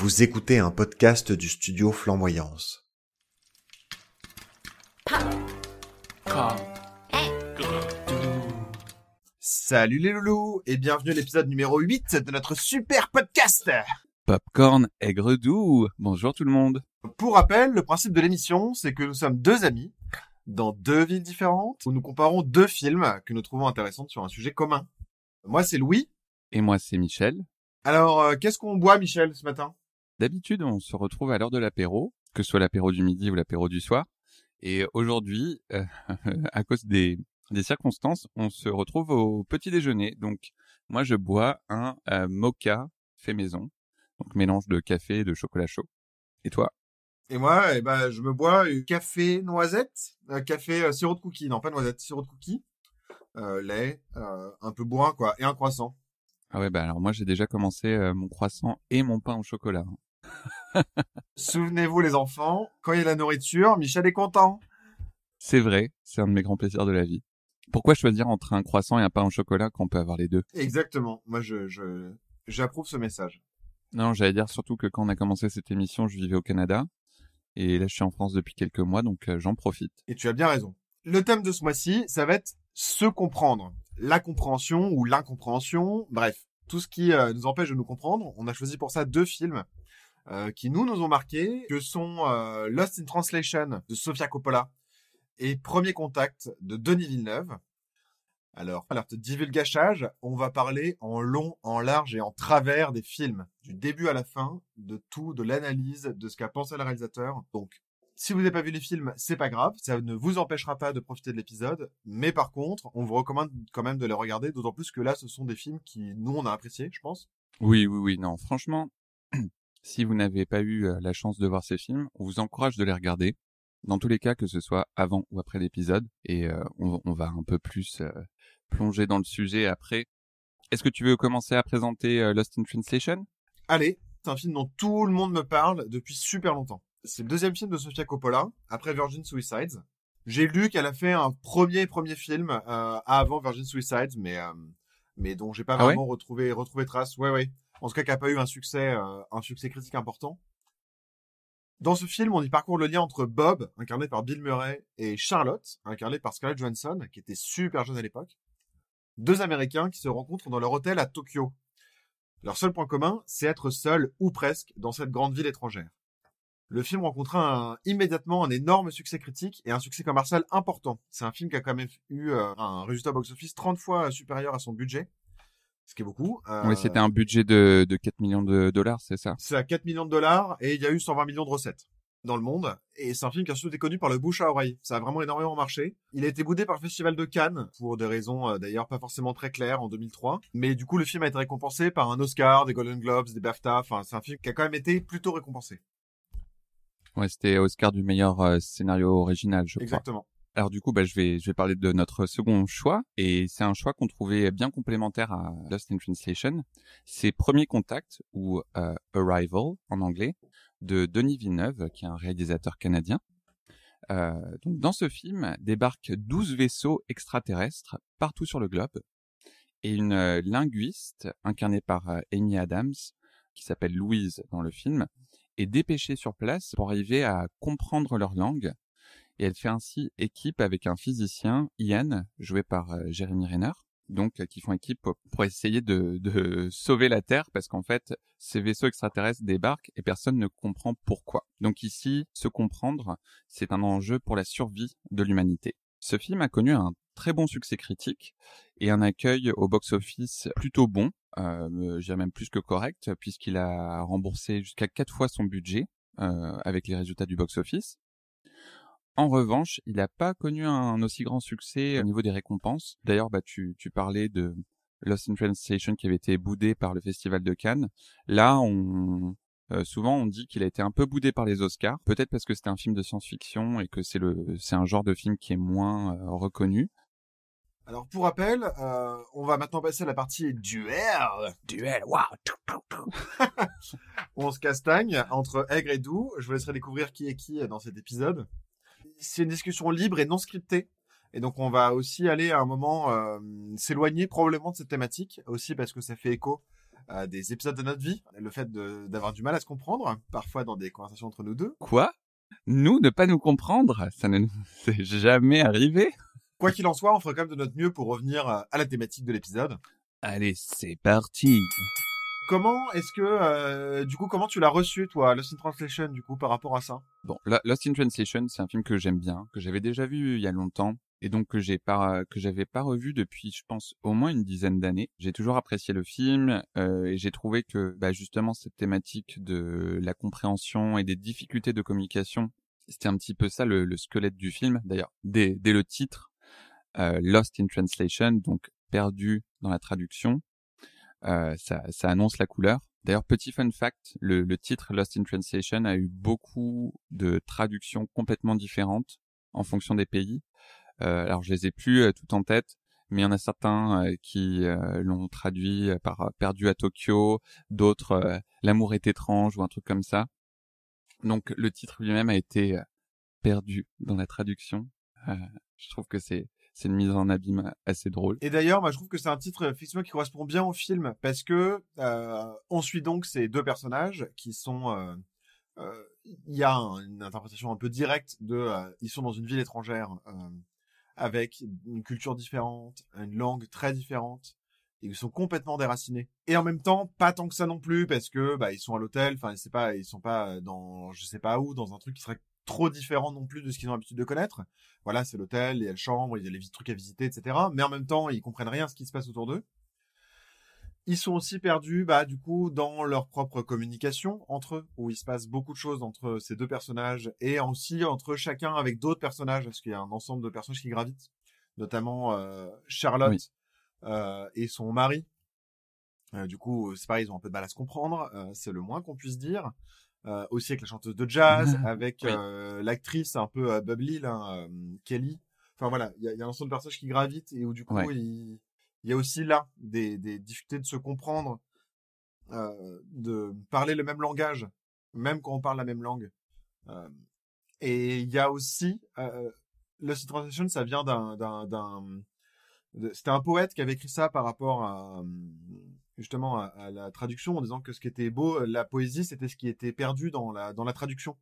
Vous écoutez un podcast du studio Flamboyance. Salut les loulous et bienvenue à l'épisode numéro 8 de notre super podcast Popcorn aigre doux. Bonjour tout le monde. Pour rappel, le principe de l'émission, c'est que nous sommes deux amis dans deux villes différentes où nous comparons deux films que nous trouvons intéressants sur un sujet commun. Moi, c'est Louis. Et moi, c'est Michel. Alors, euh, qu'est-ce qu'on boit, Michel, ce matin? D'habitude, on se retrouve à l'heure de l'apéro, que ce soit l'apéro du midi ou l'apéro du soir. Et aujourd'hui, euh, à cause des, des circonstances, on se retrouve au petit déjeuner. Donc, moi, je bois un euh, mocha fait maison. Donc, mélange de café et de chocolat chaud. Et toi? Et moi, eh ben, je me bois un café noisette, un café euh, sirop de cookie, non pas noisette, sirop de cookie, euh, lait, euh, un peu bourrin quoi, et un croissant. Ah ouais, bah alors moi, j'ai déjà commencé euh, mon croissant et mon pain au chocolat. Souvenez-vous les enfants, quand il y a la nourriture, Michel est content. C'est vrai, c'est un de mes grands plaisirs de la vie. Pourquoi choisir entre un croissant et un pain au chocolat quand on peut avoir les deux? Exactement. Moi, je, je, j'approuve ce message. Non, j'allais dire surtout que quand on a commencé cette émission, je vivais au Canada. Et là, je suis en France depuis quelques mois, donc euh, j'en profite. Et tu as bien raison. Le thème de ce mois-ci, ça va être se comprendre. La compréhension ou l'incompréhension, bref, tout ce qui euh, nous empêche de nous comprendre. On a choisi pour ça deux films euh, qui nous nous ont marqués, que sont euh, Lost in Translation de Sofia Coppola et Premier Contact de Denis Villeneuve. Alors, alerte divulgachage, on va parler en long, en large et en travers des films, du début à la fin, de tout, de l'analyse, de ce qu'a pensé le réalisateur. Donc, si vous n'avez pas vu les films, c'est pas grave, ça ne vous empêchera pas de profiter de l'épisode, mais par contre, on vous recommande quand même de les regarder, d'autant plus que là, ce sont des films qui, nous, on a apprécié, je pense. Oui, oui, oui, non, franchement, si vous n'avez pas eu euh, la chance de voir ces films, on vous encourage de les regarder. Dans tous les cas, que ce soit avant ou après l'épisode, et euh, on, on va un peu plus euh, plonger dans le sujet après. Est-ce que tu veux commencer à présenter euh, Lost in Translation? Allez, c'est un film dont tout le monde me parle depuis super longtemps. C'est le deuxième film de Sofia Coppola, après Virgin Suicides. J'ai lu qu'elle a fait un premier premier film euh, avant Virgin Suicides, mais euh, mais dont j'ai pas Ah ouais? vraiment retrouvé retrouvé trace. Ouais ouais. En tout cas, qui a pas eu un succès euh, un succès critique important. Dans ce film, on y parcourt le lien entre Bob, incarné par Bill Murray, et Charlotte, incarnée par Scarlett Johansson, qui était super jeune à l'époque. Deux Américains qui se rencontrent dans leur hôtel à Tokyo. Leur seul point commun, c'est être seuls, ou presque, dans cette grande ville étrangère. Le film rencontra immédiatement un énorme succès critique et un succès commercial important. C'est un film qui a quand même eu euh, un résultat box-office 30 fois supérieur à son budget, ce qui est beaucoup. Euh, Oui, c'était un budget de, de 4 millions de dollars, c'est ça c'est à 4 millions de dollars et il y a eu 120 millions de recettes dans le monde. Et c'est un film qui a surtout été connu par le bouche à oreille. Ça a vraiment énormément marché. Il a été boudé par le Festival de Cannes, pour des raisons euh, d'ailleurs pas forcément très claires en 2003. Mais du coup, le film a été récompensé par un Oscar, des Golden Globes, des BAFTA. Enfin, c'est un film qui a quand même été plutôt récompensé. Ouais, c'était Oscar du meilleur euh, scénario original, je crois. Exactement. Alors du coup, bah, je vais je vais parler de notre second choix et c'est un choix qu'on trouvait bien complémentaire à Lost in Translation. C'est Premier Contact ou euh, Arrival en anglais de Denis Villeneuve, qui est un réalisateur canadien. Euh, donc dans ce film débarquent 12 vaisseaux extraterrestres partout sur le globe et une euh, linguiste incarnée par euh, Amy Adams qui s'appelle Louise dans le film est dépêchée sur place pour arriver à comprendre leur langue et elle fait ainsi équipe avec un physicien, Ian, joué par euh, Jeremy Renner, donc euh, qui font équipe pour, essayer de, sauver la Terre parce qu'en fait ces vaisseaux extraterrestres débarquent et personne ne comprend pourquoi. Donc ici, se comprendre, c'est un enjeu pour la survie de l'humanité. Ce film a connu un très bon succès critique et un accueil au box-office plutôt bon, euh, dirais même plus que correct, puisqu'il a remboursé jusqu'à quatre fois son budget euh, avec les résultats du box-office. En revanche, il n'a pas connu un aussi grand succès au niveau des récompenses. D'ailleurs, bah, tu, tu parlais de Lost in Translation qui avait été boudé par le Festival de Cannes. Là, on, euh, souvent on dit qu'il a été un peu boudé par les Oscars, peut-être parce que c'était un film de science-fiction et que c'est le, c'est un genre de film qui est moins euh, reconnu. Alors pour rappel, euh, on va maintenant passer à la partie duel. Duel, waouh on se castagne entre aigre et doux. Je vous laisserai découvrir qui est qui dans cet épisode. C'est une discussion libre et non scriptée. Et donc on va aussi aller à un moment euh, s'éloigner probablement de cette thématique, aussi parce que ça fait écho à des épisodes de notre vie, le fait d'avoir du mal à se comprendre, parfois dans des conversations entre nous deux. Quoi? Nous ne pas nous comprendre Ça ne nous est jamais arrivé Quoi qu'il en soit, on fera quand même de notre mieux pour revenir à la thématique de l'épisode. Allez, c'est parti Comment est-ce que, euh, du coup, comment tu l'as reçu, toi, Lost in Translation, du coup, par rapport à ça? Bon, Lost in Translation, c'est un film que j'aime bien, que j'avais déjà vu il y a longtemps, et donc que j'ai pas que j'avais pas revu depuis je pense au moins une dizaine d'années. J'ai toujours apprécié le film euh, et j'ai trouvé que bah, justement cette thématique de la compréhension et des difficultés de communication, c'était un petit peu ça le, le squelette du film. D'ailleurs, dès, dès le titre, euh, Lost in Translation, donc perdu dans la traduction, ça, ça annonce la couleur. D'ailleurs, petit fun fact, le, le titre Lost in Translation a eu beaucoup de traductions complètement différentes en fonction des pays. Euh, alors je les ai plus euh, tout en tête, mais il y en a certains euh, qui l'ont traduit par Perdu à Tokyo, d'autres L'amour est étrange ou un truc comme ça. Donc le titre lui-même a été perdu dans la traduction. je trouve que c'est c'est une mise en abîme assez drôle. Et d'ailleurs, moi, je trouve que c'est un titre effectivement qui correspond bien au film parce que on suit donc ces deux personnages qui sont. Il y a une interprétation un peu directe de. ils sont dans une ville étrangère avec une culture différente, une langue très différente. Ils sont complètement déracinés. Et en même temps, pas tant que ça non plus, parce que bah ils sont à l'hôtel. Enfin, c'est pas, ils sont pas dans, je sais pas où, dans un truc qui serait trop différent non plus de ce qu'ils ont l'habitude de connaître. Voilà, c'est l'hôtel, il y a la chambre, il y a les trucs à visiter, etc. Mais en même temps, ils comprennent rien à ce qui se passe autour d'eux. Ils sont aussi perdus, bah, du coup, dans leur propre communication entre eux, où il se passe beaucoup de choses entre ces deux personnages et aussi entre chacun avec d'autres personnages, parce qu'il y a un ensemble de personnages qui gravitent, notamment euh, Charlotte euh, et son mari. Euh, du coup, c'est pareil, ils ont un peu de mal à se comprendre, c'est le moins qu'on puisse dire. Aussi avec la chanteuse de jazz, avec l'actrice un peu bubbly, là, Kelly. Enfin voilà, il y a, y a, un ensemble de personnages qui gravitent et où du coup, il y a aussi là des, des difficultés de se comprendre, euh, de parler le même langage, même quand on parle la même langue. Euh, et il y a aussi euh, Lost Translation, ça vient d'un d'un c'était un poète qui avait écrit ça par rapport à justement à, la traduction en disant que ce qui était beau, la poésie, c'était ce qui était perdu dans la dans la traduction.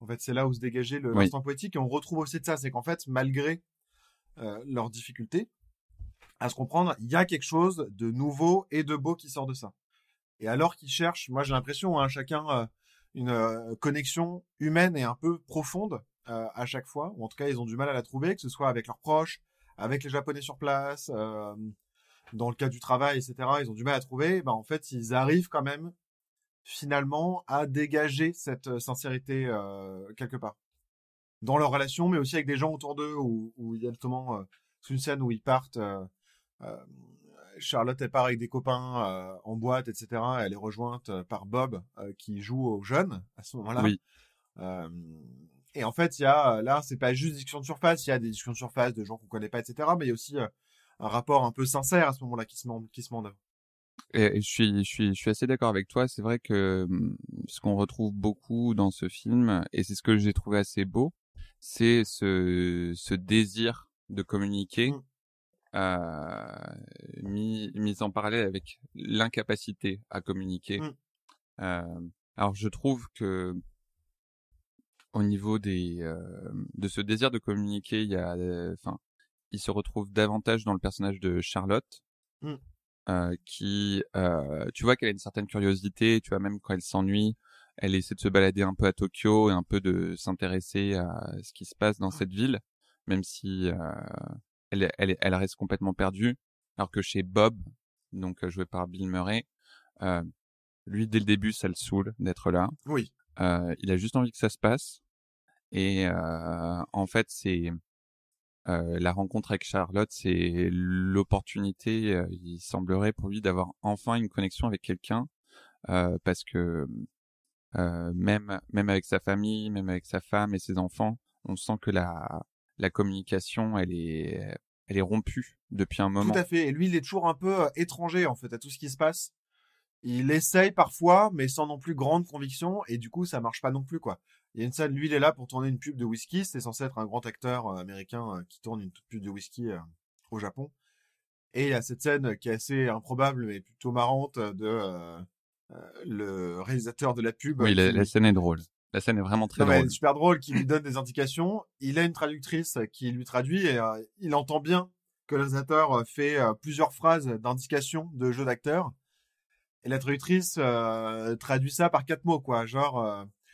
En fait, c'est là où se dégageait l'instant poétique et on retrouve aussi de ça, c'est qu'en fait, malgré euh, leurs difficultés, à se comprendre, il y a quelque chose de nouveau et de beau qui sort de ça. Et alors qu'ils cherchent, moi j'ai l'impression, hein, chacun euh, une euh, connexion humaine et un peu profonde euh, à chaque fois, ou en tout cas ils ont du mal à la trouver, que ce soit avec leurs proches, avec les Japonais sur place, dans le cas du travail, etc. Ils ont du mal à trouver. Ben, en fait, ils arrivent quand même finalement à dégager cette sincérité quelque part dans leur relation, mais aussi avec des gens autour d'eux, où, où il y a justement une scène où ils partent euh, Charlotte est part avec des copains euh, en boîte, etc. Elle est rejointe euh, par Bob qui joue aux jeunes à ce moment-là. Oui. et en fait, il y a là, c'est pas juste des discussions de surface, il y a des discussions de surface de gens qu'on connaît pas, etc. Mais il y a aussi un rapport un peu sincère à ce moment-là qui se met qui se met en œuvre. Et je suis, je suis, je suis assez d'accord avec toi. C'est vrai que hum, ce qu'on retrouve beaucoup dans ce film, et c'est ce que j'ai trouvé assez beau, c'est ce, ce désir de communiquer. Mmh euh, mis, mis en parallèle avec l'incapacité à communiquer. Mmh. Euh, alors je trouve que au niveau des euh, de ce désir de communiquer, il y a, enfin, il se retrouve davantage dans le personnage de Charlotte, mmh. euh, qui, euh, tu vois qu'elle a une certaine curiosité, tu vois même quand elle s'ennuie, elle essaie de se balader un peu à Tokyo et un peu de s'intéresser à ce qui se passe dans cette ville, même si euh, elle, elle, reste complètement perdue. Alors que chez Bob, donc joué par Bill Murray, lui dès le début ça le saoule d'être là. Oui. Il a juste envie que ça se passe. Et euh, en fait c'est euh, la rencontre avec Charlotte, c'est l'opportunité, il semblerait pour lui d'avoir enfin une connexion avec quelqu'un, parce que même même avec sa famille, même avec sa femme et ses enfants, on sent que la la communication, elle est, elle est rompue depuis un moment. Tout à fait. Et lui, il est toujours un peu euh, étranger, en fait, à tout ce qui se passe. Il essaye parfois, mais sans non plus grande conviction, et du coup, ça marche pas non plus, quoi. Il y a une scène, lui, il est là pour tourner une pub de whisky. C'est censé être un grand acteur euh, américain euh, qui tourne une toute pub de whisky au Japon. Et il y a cette scène qui est assez improbable mais plutôt marrante de euh, euh, le réalisateur de la pub. Oui, la, scène est drôle. La scène est vraiment très non, drôle. super drôle, qui lui donne des indications. Il a une traductrice qui lui traduit et euh, il entend bien que le réalisateur euh, fait euh, plusieurs phrases d'indications de jeu d'acteur. Et la traductrice euh, traduit ça par quatre mots, quoi. Genre, euh,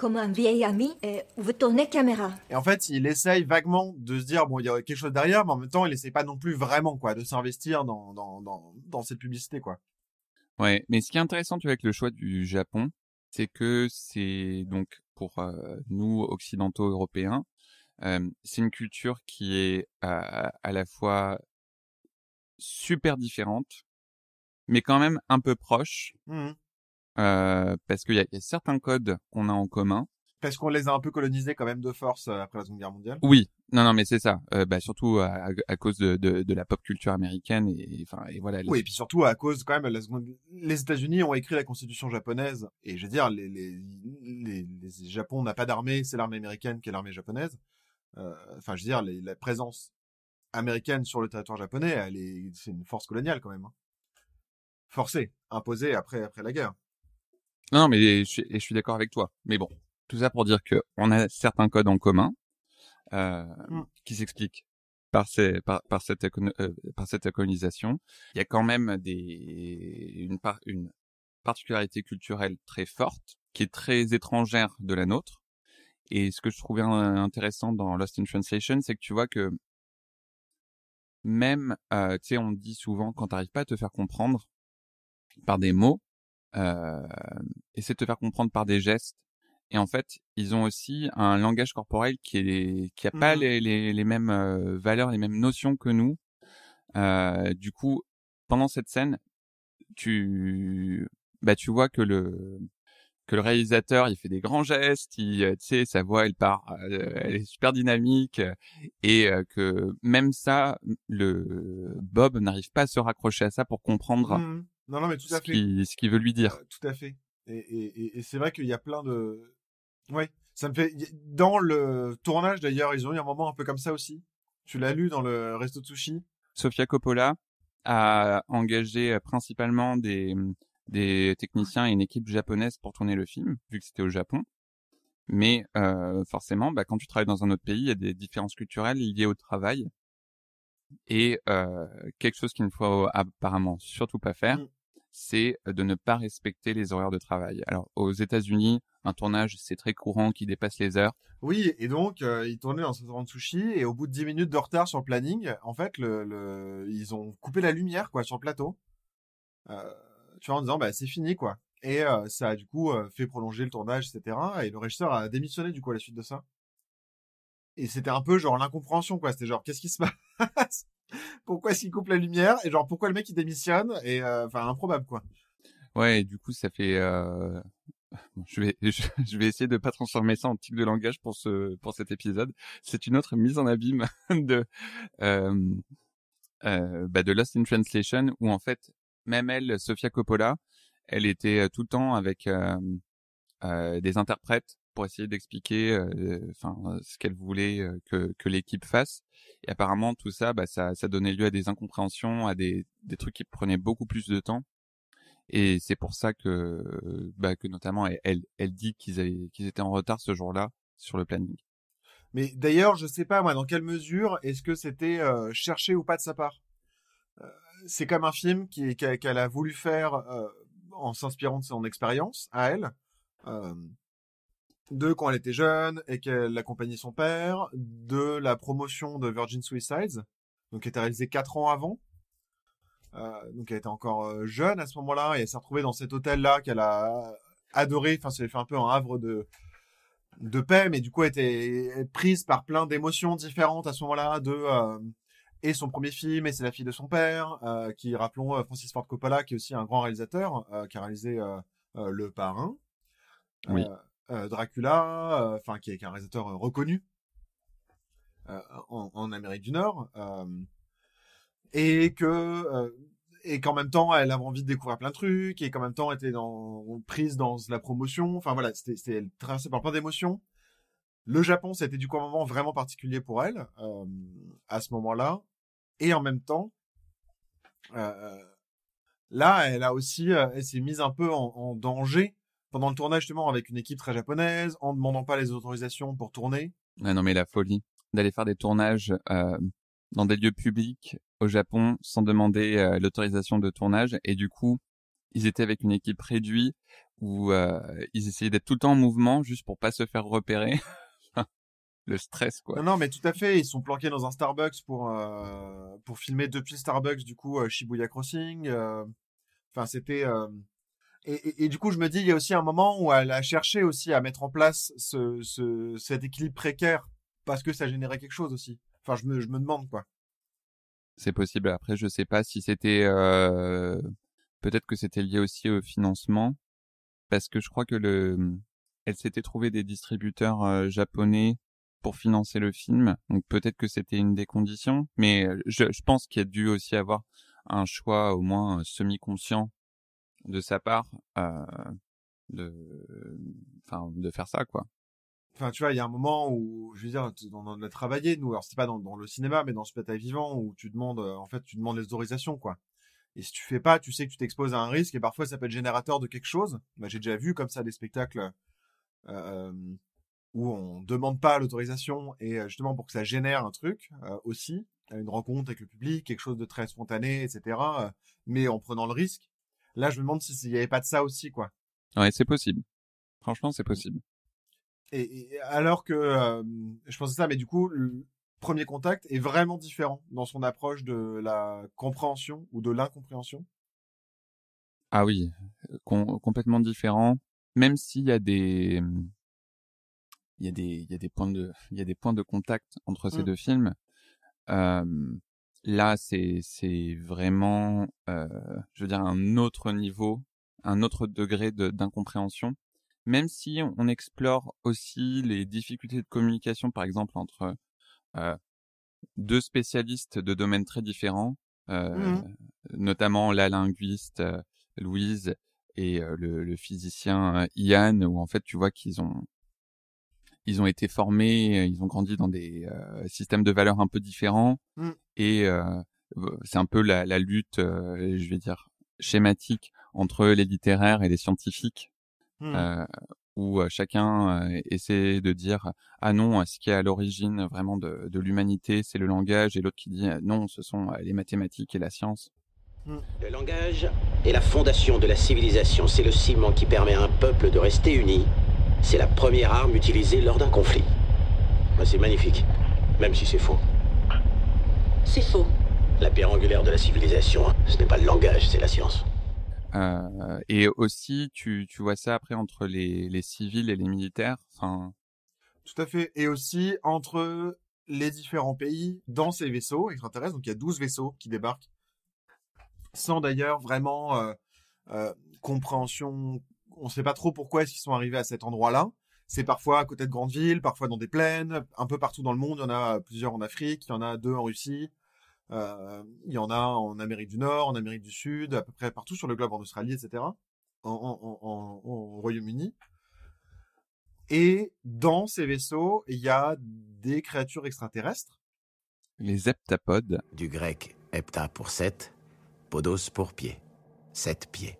Comme un vieil ami, et vous tournez caméra. Et en fait, il essaye vaguement de se dire, bon, il y a quelque chose derrière, mais en même temps, il essaye pas non plus vraiment, quoi, de s'investir dans, dans, dans, dans cette publicité, quoi. Ouais, mais ce qui est intéressant tu vois, avec le choix du Japon, c'est que c'est donc pour euh, nous occidentaux européens, euh, c'est une culture qui est euh, à la fois super différente, mais quand même un peu proche, Mhm. Euh, parce qu'il y, y a certains codes qu'on a en commun. Parce qu'on les a un peu colonisés quand même de force euh, après la Seconde Guerre mondiale. Oui, non, non, mais c'est ça. Euh, bah, surtout à, à- à cause de, de, de la pop culture américaine et enfin et voilà. Oui, et puis surtout à cause quand même la seconde... les États-Unis ont écrit la Constitution japonaise et je veux dire les les les, les Japon n'a pas d'armée, c'est l'armée américaine qui est l'armée japonaise. Euh, Enfin, je veux dire les- la présence américaine sur le territoire japonais, elle est c'est une force coloniale quand même. hein. Forcée, imposée après après la guerre. Non, mais je, suis- je suis d'accord avec toi. Mais bon, tout ça pour dire que on a certains codes en commun euh, Mm. qui s'expliquent par, ces, par, par, cette, euh, par cette colonisation. Il y a quand même des, une, par, une particularité culturelle très forte qui est très étrangère de la nôtre. Et ce que je trouvais un- intéressant dans Lost in Translation, c'est que tu vois que même, euh, tu sais, on dit souvent quand t'arrives pas à te faire comprendre par des mots, euh, essaie de te faire comprendre par des gestes. Et en fait, ils ont aussi un langage corporel qui est qui a pas Mhm. les, les, les mêmes euh, valeurs, les mêmes notions que nous. Euh, du coup, pendant cette scène, tu bah tu vois que le que le réalisateur il fait des grands gestes, il euh, tu sais sa voix elle part, euh, elle est super dynamique et que même ça, le Bob n'arrive pas à se raccrocher à ça pour comprendre Mhm. Non non mais tout à fait. ce qu'il veut lui dire. Tout à fait. Et, et, et- et c'est vrai qu'il y a plein de. Ouais, ça me fait. Dans le tournage d'ailleurs, ils ont eu un moment un peu comme ça aussi. Tu l'as lu dans le Resto Sushi? Sofia Coppola a engagé principalement des, des techniciens et une équipe japonaise pour tourner le film, vu que c'était au Japon. Mais euh, forcément, bah, quand tu travailles dans un autre pays, il y a des différences culturelles liées au travail. Et euh, quelque chose qu'il ne faut apparemment surtout pas faire, Mm. C'est de ne pas respecter les horaires de travail. Alors aux États-Unis, un tournage c'est très courant qui dépasse les heures. Oui, et donc ils tournaient dans ce restaurant de sushi et au bout de 10 minutes de retard sur le planning, en fait, ils ont coupé la lumière quoi sur le plateau. Tu vois en disant bah c'est fini quoi. Et ça a du coup fait prolonger le tournage, etc. Et le régisseur a démissionné du coup à la suite de ça. Et c'était un peu genre l'incompréhension quoi. C'était genre qu'est-ce qui se passe? Pourquoi qu'il coupe la lumière Et genre pourquoi le mec il démissionne Et euh, enfin improbable quoi. Ouais, et du coup, ça fait. Euh... je vais, je, vais essayer de pas transformer ça en tic de langage pour ce, pour cet épisode. C'est une autre mise en abîme de, euh, euh, bah, de Lost in Translation où en fait, même elle, Sofia Coppola, elle était euh, tout le temps avec des interprètes pour essayer d'expliquer, enfin, ce qu'elle voulait que, que l'équipe fasse. Et apparemment, tout ça, bah, ça, ça donnait lieu à des incompréhensions, à des, des trucs qui prenaient beaucoup plus de temps. Et c'est pour ça que, bah, que notamment elle, elle, dit qu'ils étaient en retard ce jour-là sur le planning. Mais d'ailleurs, je sais pas moi dans quelle mesure est-ce que c'était cherché ou pas de sa part? C'est comme un film qu'elle a voulu faire en s'inspirant de son expérience à elle. Euh, de quand elle était jeune et qu'elle accompagnait son père, de la promotion de Virgin Suicides, donc qui était réalisée quatre ans avant. Euh, donc elle était encore euh, jeune à ce moment-là et elle s'est retrouvée dans cet hôtel-là qu'elle a adoré. Enfin, ça lui fait un peu un havre de de paix, mais du coup elle était prise par plein d'émotions différentes à ce moment-là de euh, et son premier film et c'est la fille de son père euh, qui rappelons euh, Francis Ford Coppola qui est aussi un grand réalisateur euh, qui a réalisé euh, euh, Le Parrain Oui. Euh, Dracula, euh, enfin qui qui est un réalisateur euh, reconnu en, en Amérique du Nord, et que et qu'en même temps elle avait envie de découvrir plein de trucs, et qu'en même temps elle était dans, prise dans la promotion. Enfin voilà, c'était elle traversée par plein d'émotions. Le Japon, c'était du coup un moment vraiment particulier pour elle euh, à ce moment-là, et en même temps, euh, là, elle a aussi, elle s'est mise un peu en, en danger pendant le tournage justement avec une équipe très japonaise, en demandant pas les autorisations pour tourner. Ah non mais la folie d'aller faire des tournages euh, dans des lieux publics au Japon sans demander euh, l'autorisation de tournage et du coup ils étaient avec une équipe réduite où euh, ils essayaient d'être tout le temps en mouvement juste pour pas se faire repérer. le stress quoi. Non, non, mais tout à fait. Ils sont planqués dans un Starbucks pour euh, pour filmer depuis le Starbucks du coup euh, Shibuya Crossing. euh. Enfin, c'était euh, et, du coup, je me dis, il y a aussi un moment où elle a cherché aussi à mettre en place ce, ce cet équilibre précaire parce que ça générait quelque chose aussi. Enfin, je me je me demande quoi. C'est possible. Après, je sais pas si c'était euh, peut-être que c'était lié aussi au financement, parce que je crois que le, elle s'était trouvé des distributeurs euh, japonais pour financer le film, donc peut-être que c'était une des conditions. Mais euh, je, je pense qu'il y a dû aussi avoir un choix au moins euh, semi-conscient de sa part euh, de, enfin, de faire ça quoi. Enfin, tu vois, il y a un moment où, je veux dire, on a travaillé, nous. Alors, c'est pas dans, le cinéma, mais dans le spectacle vivant, où tu demandes, euh, en fait, tu demandes les autorisations, quoi. Et si tu fais pas, tu sais que tu t'exposes à un risque, et parfois, ça peut être générateur de quelque chose. Bah, j'ai déjà vu comme ça des spectacles euh, où on demande pas l'autorisation, et justement pour que ça génère un truc aussi, une rencontre avec le public, quelque chose de très spontané, etc. mais en prenant le risque. Là, je me demande si- s'il y avait pas de ça aussi, quoi. Ouais, c'est possible. Franchement, c'est possible. Et, et alors que euh, je pensais ça, mais du coup, le premier contact est vraiment différent dans son approche de la compréhension ou de l'incompréhension? Ah oui, com- complètement différent. Même s'il y a des, il y a des, il y a des points de, il y a des points de contact entre ces Mm. deux films. Euh, là, c'est, c'est vraiment, euh, je veux dire, un autre niveau, un autre degré de, d'incompréhension. Même si on, explore aussi les difficultés de communication, par exemple, entre euh, deux spécialistes de domaines très différents, euh, Mhm. notamment la linguiste euh, Louise et euh, le, le physicien euh, Ian, où en fait tu vois qu'ils ont ils ont été formés, ils ont grandi dans des euh, systèmes de valeurs un peu différents Mm. Et euh, c'est un peu la, la lutte, euh, je vais dire schématique entre les littéraires et les scientifiques Hmm. euh, où chacun euh, essaie de dire ah non, ce qui est à l'origine vraiment de, de l'humanité, c'est le langage, et l'autre qui dit non, ce sont les mathématiques et la science. Le langage est la fondation de la civilisation. C'est le ciment qui permet à un peuple de rester uni. C'est la première arme utilisée lors d'un conflit. Ben, C'est magnifique, même si c'est faux. C'est faux. La pierre angulaire de la civilisation, ce n'est pas le langage, c'est la science. Euh, et aussi, tu, tu vois ça après entre les, les civils et les militaires. Enfin, Tout à fait. Et aussi entre les différents pays dans ces vaisseaux extraterrestres. Donc il y a 12 vaisseaux qui débarquent sans d'ailleurs vraiment euh, euh, compréhension. On ne sait pas trop pourquoi est-ce qu'ils sont arrivés à cet endroit-là. C'est parfois à côté de grandes villes, parfois dans des plaines, un peu partout dans le monde. Il y en a plusieurs en Afrique, il y en a deux en Russie, euh, il y en a en Amérique du Nord, en Amérique du Sud, à peu près partout sur le globe, en Australie, etc. En, en, en, en- au Royaume-Uni. Et dans ces vaisseaux, il y a des créatures extraterrestres. les heptapodes. Du grec hepta pour sept, podos pour pied. Sept pieds.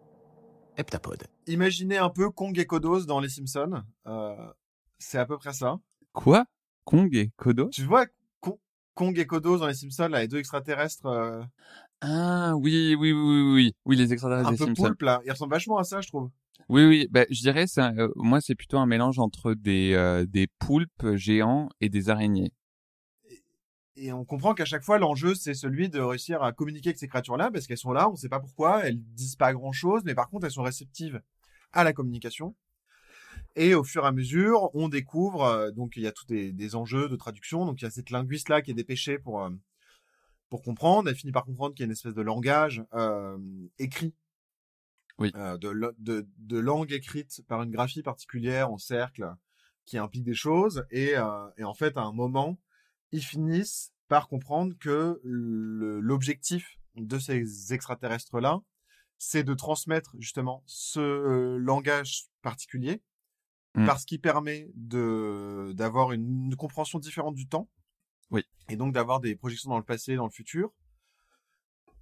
Heptapode. Imaginez un peu Kong et Kodos dans Les Simpsons. Euh, c'est à peu près ça. Quoi? Kong et Kodo Tu vois Ko- Kong et Kodos dans Les Simpsons, là, les deux extraterrestres euh, Ah oui, oui, oui, oui, oui, oui, les extraterrestres un des peu Simpsons. poulpe, là. Ils ressemblent vachement à ça, je trouve. Oui, oui, bah, je dirais, c'est un- euh, moi, c'est plutôt un mélange entre des, euh, des poulpes géants et des araignées. Et on comprend qu'à chaque fois, l'enjeu, c'est celui de réussir à communiquer avec ces créatures-là, parce qu'elles sont là, on ne sait pas pourquoi, elles disent pas grand-chose, mais par contre, elles sont réceptives à la communication. Et au fur et à mesure, on découvre, euh, donc il y a tous des, des enjeux de traduction, donc il y a cette linguiste-là qui est dépêchée pour, euh, pour comprendre, elle finit par comprendre qu'il y a une espèce de langage euh, écrit Oui. de, de, de langue écrite par une graphie particulière en cercle qui implique des choses. Et, et en fait, à un moment, ils finissent par comprendre que l'objectif de ces extraterrestres-là, c'est de transmettre justement ce euh, langage particulier Mm. parce qu'il permet de d'avoir une, une compréhension différente du temps. Oui. Et donc d'avoir des projections dans le passé et dans le futur.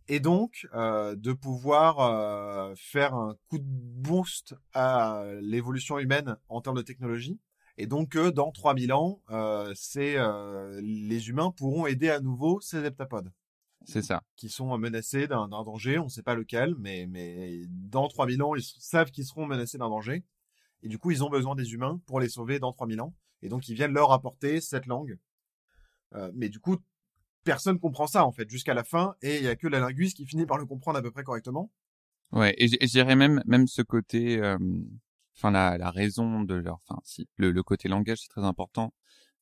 Et donc euh, de pouvoir euh, faire un coup de boost à l'évolution humaine en termes de technologie. Et donc que dans 3000 ans, euh, c'est euh, les humains pourront aider à nouveau ces heptapodes C'est ça. qui sont menacés d'un danger, on ne sait pas lequel, mais, mais dans 3000 ans, ils savent qu'ils seront menacés d'un danger. Et du coup, ils ont besoin des humains pour les sauver dans 3000 ans. Et donc, ils viennent leur apporter cette langue. Euh, mais du coup, personne comprend ça, en fait, jusqu'à la fin. Et il y a que la linguiste qui finit par le comprendre à peu près correctement. Ouais, et j- et je dirais même même ce côté, euh, enfin la, la raison de leur, enfin si le, le côté langage c'est très important,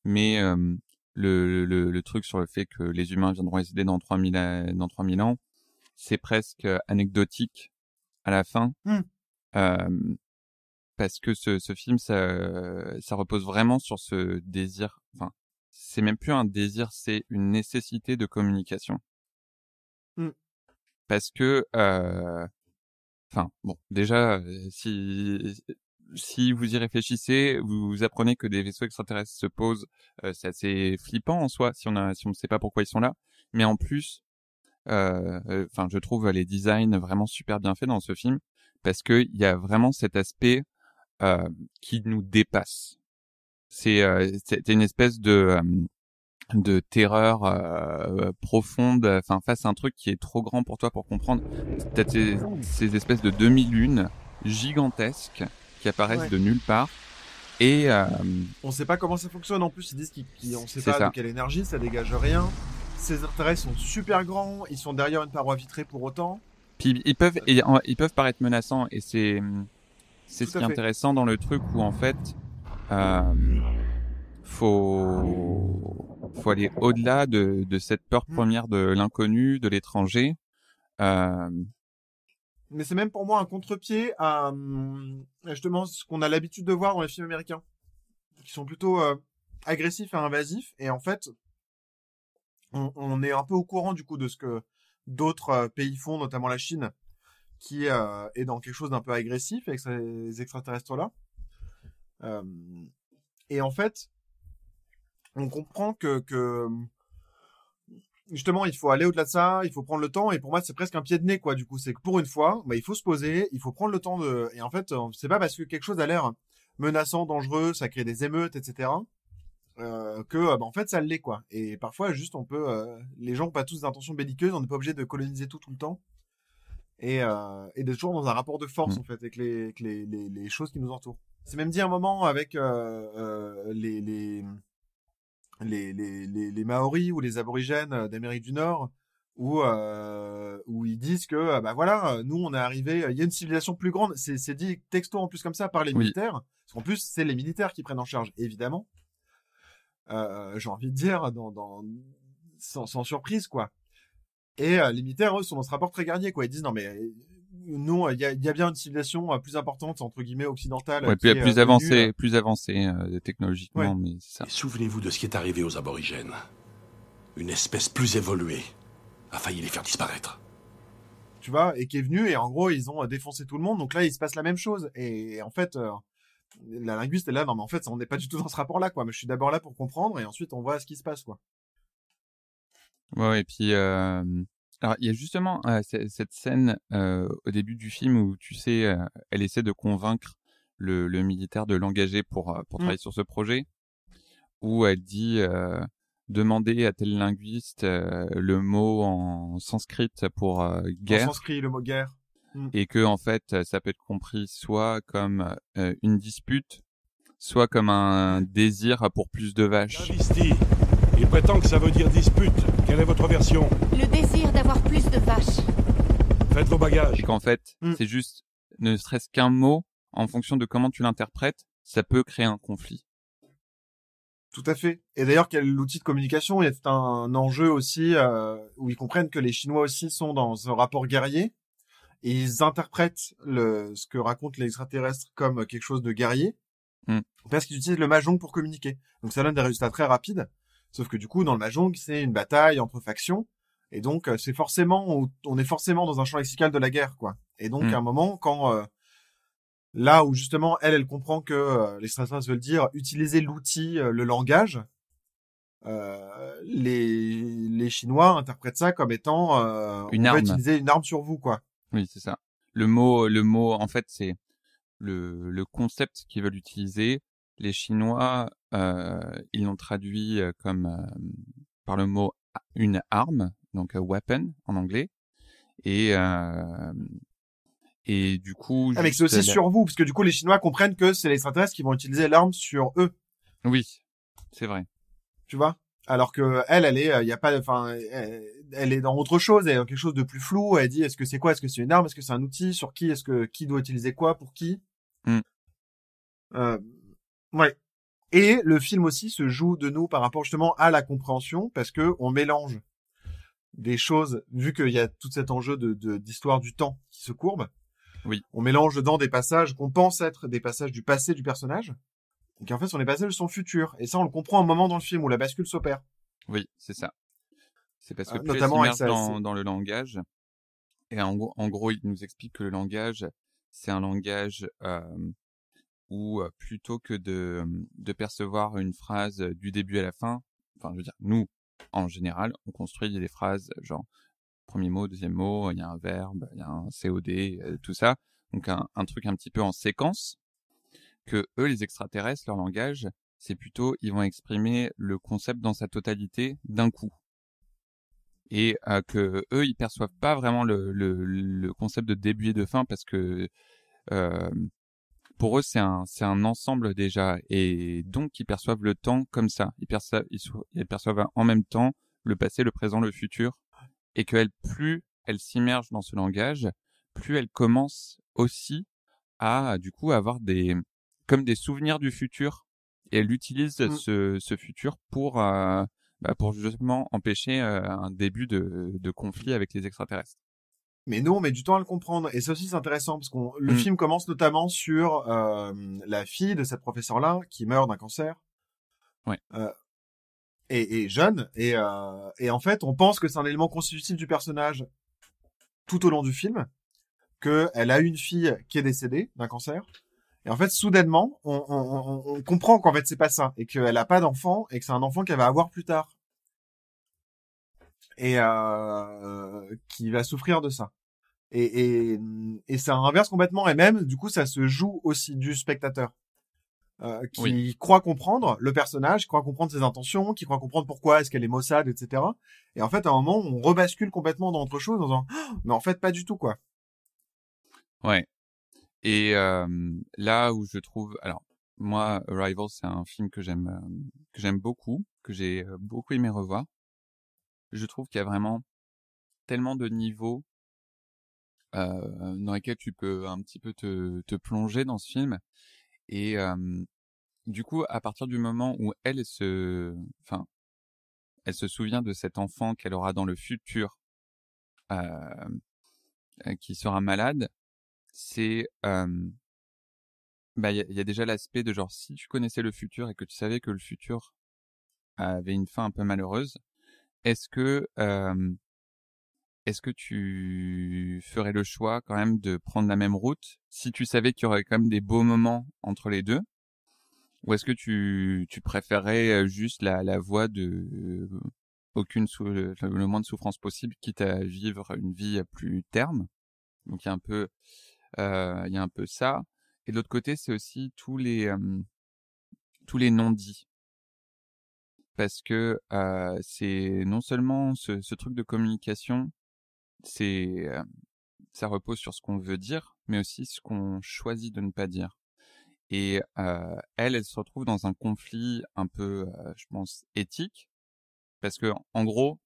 mais euh, le, le le truc sur le fait que les humains viendront aider dans 3000 a- dans 3000 ans, c'est presque anecdotique à la fin, euh, parce que ce ce film ça ça repose vraiment sur ce désir, enfin c'est même plus un désir, c'est une nécessité de communication. Hmm. Parce que euh, Enfin, bon, déjà, euh, si si vous y réfléchissez, vous, vous apprenez que des vaisseaux extraterrestres se posent. euh, c'est assez flippant en soi si on si ne sait pas pourquoi ils sont là. Mais en plus, euh, euh, enfin, je trouve les designs vraiment super bien faits dans ce film parce que il y a vraiment cet aspect euh, qui nous dépasse. C'est euh, une espèce de euh, de terreur euh, profonde, enfin face à un truc qui est trop grand pour toi pour comprendre. T'as ces, ces espèces de demi-lunes gigantesques qui apparaissent Ouais. de nulle part. Et euh, On sait pas comment ça fonctionne. En plus, ils disent qu'on ne sait pas ça. de quelle énergie, ça dégage rien. Ces extraterrestres sont super grands. Ils sont derrière une paroi vitrée pour autant. puis ils peuvent, et- ils peuvent paraître menaçants et c'est c'est ce qui est fait. intéressant dans le truc où en fait euh, faut faut aller au-delà de de cette peur Mm. première de l'inconnu, de l'étranger. Euh, Mais c'est même pour moi un contre-pied à hum, à justement ce qu'on a l'habitude de voir dans les films américains, qui sont plutôt euh, agressifs et invasifs. Et en fait, on, est un peu au courant du coup de ce que d'autres euh, pays font, notamment la Chine, qui euh, est dans quelque chose d'un peu agressif avec ces extraterrestres-là. Euh, et en fait, on comprend que, que justement, il faut aller au-delà de ça, il faut prendre le temps, et pour moi, c'est presque un pied de nez, quoi, du coup. C'est que pour une fois, bah, il faut se poser, il faut prendre le temps de, et en fait, euh, c'est pas parce que quelque chose a l'air menaçant, dangereux, ça crée des émeutes, etc., euh, que, euh, bah, en fait, ça l'est, quoi. Et parfois, juste, on peut, euh, les gens ont pas tous des intentions belliqueuses, on n'est pas obligé de coloniser tout tout le temps. Et, euh, et d'être toujours dans un rapport de force, Mm. en fait, avec les, avec les, les, les choses qui nous entourent. C'est même dit un moment avec les, les, les, les, les, les Maoris ou les aborigènes euh, d'Amérique du Nord où, euh, où ils disent que euh, bah voilà euh, nous on est arrivé il y a une civilisation plus grande. C'est c'est dit texto en plus comme ça par les Oui. militaires. Parce qu'en plus c'est les militaires qui prennent en charge évidemment. Euh, j'ai envie de dire dans, dans sans, sans surprise quoi. Et euh, les militaires eux sont dans ce rapport très guerrier quoi. Ils disent non mais euh, nous il y a, il y a bien une civilisation euh, plus importante entre guillemets occidentale ouais, qui plus, est, plus euh, venue, avancé, euh, plus avancé euh, technologiquement, mais c'est ça. Et souvenez-vous de ce qui est arrivé aux aborigènes. Une espèce plus évoluée a failli les faire disparaître. tu vois, et qui est venu, et en gros, ils ont euh, défoncé tout le monde, donc là, il se passe la même chose. Et, en fait, euh, la linguiste est là, non, mais en fait, on n'est pas du tout dans ce rapport-là, quoi. Mais je suis d'abord là pour comprendre, et ensuite, on voit ce qui se passe, quoi. Ouais, ouais, et puis euh, alors il y a justement euh, cette scène euh, au début du film où tu sais, euh, elle essaie de convaincre le, le militaire de l'engager pour pour Mm. travailler sur ce projet, où elle dit demander à tel linguiste le mot en sanskrit pour euh, En guerre sanskrit, le mot guerre. et que en fait ça peut être compris soit comme une dispute, soit comme un désir pour plus de vaches. Prétend que ça veut dire dispute. Quelle est votre version Le désir d'avoir plus de vaches. Faites vos bagages. et qu'en fait, Mm. c'est juste, ne serait-ce qu'un mot, en fonction de comment tu l'interprètes, ça peut créer un conflit. Tout à fait. Et d'ailleurs, quel l'outil de communication, il y a tout un enjeu aussi, euh, où ils comprennent que les Chinois aussi sont dans un rapport guerrier, ils interprètent le, ce que racontent les extraterrestres comme quelque chose de guerrier, Mm. parce qu'ils utilisent le mahjong pour communiquer. Donc ça donne des résultats très rapides. Sauf que du coup, dans le mahjong, c'est une bataille entre factions, et donc euh, c'est forcément, on est forcément dans un champ lexical de la guerre, quoi. Et donc Mm. à un moment, quand euh, là où justement elle, elle comprend que euh, les extraterrestres veulent dire utiliser l'outil, euh, le langage. Les les Chinois interprètent ça comme étant Une on utiliser une arme sur vous quoi. Oui, c'est ça. Le mot, le mot, en fait, c'est le, le concept qu'ils veulent utiliser. Les Chinois, euh, ils l'ont traduit euh, comme euh, par le mot a- une arme, donc a weapon en anglais. Et euh, et du coup, Ah, mais c'est aussi la- sur vous parce que du coup les Chinois comprennent que c'est les extraterrestres qui vont utiliser l'arme sur eux. Oui, c'est vrai. tu vois? Alors que elle elle est il y a pas enfin elle, elle est dans autre chose elle est dans quelque chose de plus flou elle dit est-ce que c'est quoi? Est-ce que c'est une arme? Est-ce que c'est un outil? Sur qui? Est-ce que qui doit utiliser quoi? Pour qui? Mm. euh, ouais. Et le film aussi se joue de nous par rapport justement à la compréhension parce que on mélange des choses vu qu'il y a tout cet enjeu de de- d'histoire du temps qui se courbe. Oui. on mélange dedans des passages qu'on pense être des passages du passé du personnage. Et qui en fait sont des passages de son futur. Et ça on le comprend un moment dans le film où la bascule s'opère. Oui, c'est ça. C'est parce que plus elle notamment s'immerge ça, dans, dans le langage, et en gros, en gros, il nous explique que le langage, c'est un langage euh, où plutôt que de, de percevoir une phrase du début à la fin, enfin, je veux dire, nous, en général, on construit des phrases genre premier mot, deuxième mot, il y a un verbe, il y a un COD, tout ça, donc un, un truc un petit peu en séquence. Que eux, les extraterrestres, leur langage, c'est plutôt ils vont exprimer le concept dans sa totalité d'un coup et euh, que eux ils perçoivent pas vraiment le, le, le concept de début et de fin parce que euh, pour eux c'est un c'est un ensemble déjà et donc ils perçoivent le temps comme ça ils perçoivent ils, perçoivent en même temps le passé le présent le futur et que elle plus elle s'immerge dans ce langage plus elle commence aussi à du coup avoir des comme des souvenirs du futur et elle utilise Mm. ce, ce futur pour euh, bah, pour justement empêcher euh, un début de, de conflit avec les extraterrestres. Mais nous, on met du temps à le comprendre. Et ça aussi, c'est intéressant parce qu'on le Mm. film commence notamment sur euh, la fille de cette professeure-là qui meurt d'un cancer. Ouais. Euh, et, et jeune. Et, euh, et en fait, on pense que c'est un élément constitutif du personnage tout au long du film, que elle a une fille qui est décédée d'un cancer. Et en fait, soudainement, on, on, on, on comprend qu'en fait, c'est pas ça. Et qu'elle a pas d'enfant et que c'est un enfant qu'elle va avoir plus tard. Et euh, qui va souffrir de ça. Et, et, et ça inverse complètement. Et même, du coup, ça se joue aussi du spectateur. Euh, qui Oui. croit comprendre le personnage, qui croit comprendre ses intentions, qui croit comprendre pourquoi est-ce qu'elle est Mossad, etc. Et en fait, à un moment, on rebascule complètement dans autre chose en disant, Ah, mais en fait, pas du tout, quoi. Ouais. Et euh, là où je trouve, alors moi, Arrival, c'est un film que j'aime euh, que j'aime beaucoup, que j'ai beaucoup aimé revoir. Je trouve qu'il y a vraiment tellement de niveaux dans lesquels tu peux un petit peu te, te plonger dans ce film. Et euh, du coup, à partir du moment où elle se, enfin, elle se souvient de cet enfant qu'elle aura dans le futur, euh, euh, qui sera malade, c'est euh, bah il y, y a déjà l'aspect de genre si tu connaissais le futur et que tu savais que le futur avait une fin un peu malheureuse, est-ce que euh, est-ce que tu ferais le choix quand même de prendre la même route si tu savais qu'il y aurait quand même des beaux moments entre les deux? Ou est-ce que tu tu préférerais euh, juste la la voie de aucune sou- le, moins de souffrance possible quitte à vivre une vie à plus terme? Donc il y a un peu euh, il y a un peu ça. Et de l'autre côté c'est aussi tous les tous les non-dits. Parce que euh, c'est non seulement ce, ce truc de communication c'est euh, ça repose sur ce qu'on veut dire mais aussi ce qu'on choisit de ne pas dire et euh, elle elle se retrouve dans un conflit un peu euh, je pense éthique parce que en gros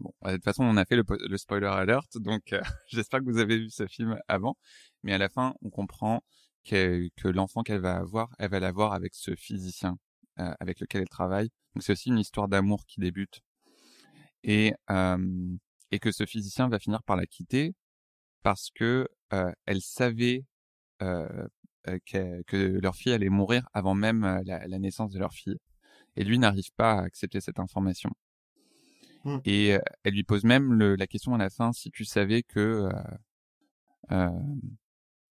Bon, de toute façon, on a fait le, po- le spoiler alert, donc euh, j'espère que vous avez vu ce film avant. Mais à la fin, on comprend que, l'enfant qu'elle va avoir, elle va l'avoir avec ce physicien avec lequel elle travaille. Donc c'est aussi une histoire d'amour qui débute et euh, et que ce physicien va finir par la quitter parce que euh, elle savait euh, que, que leur fille allait mourir avant même la, la naissance de leur fille. Et lui n'arrive pas à accepter cette information. Hmm. Et euh, elle lui pose même le, la question à la fin si tu savais que, euh, euh,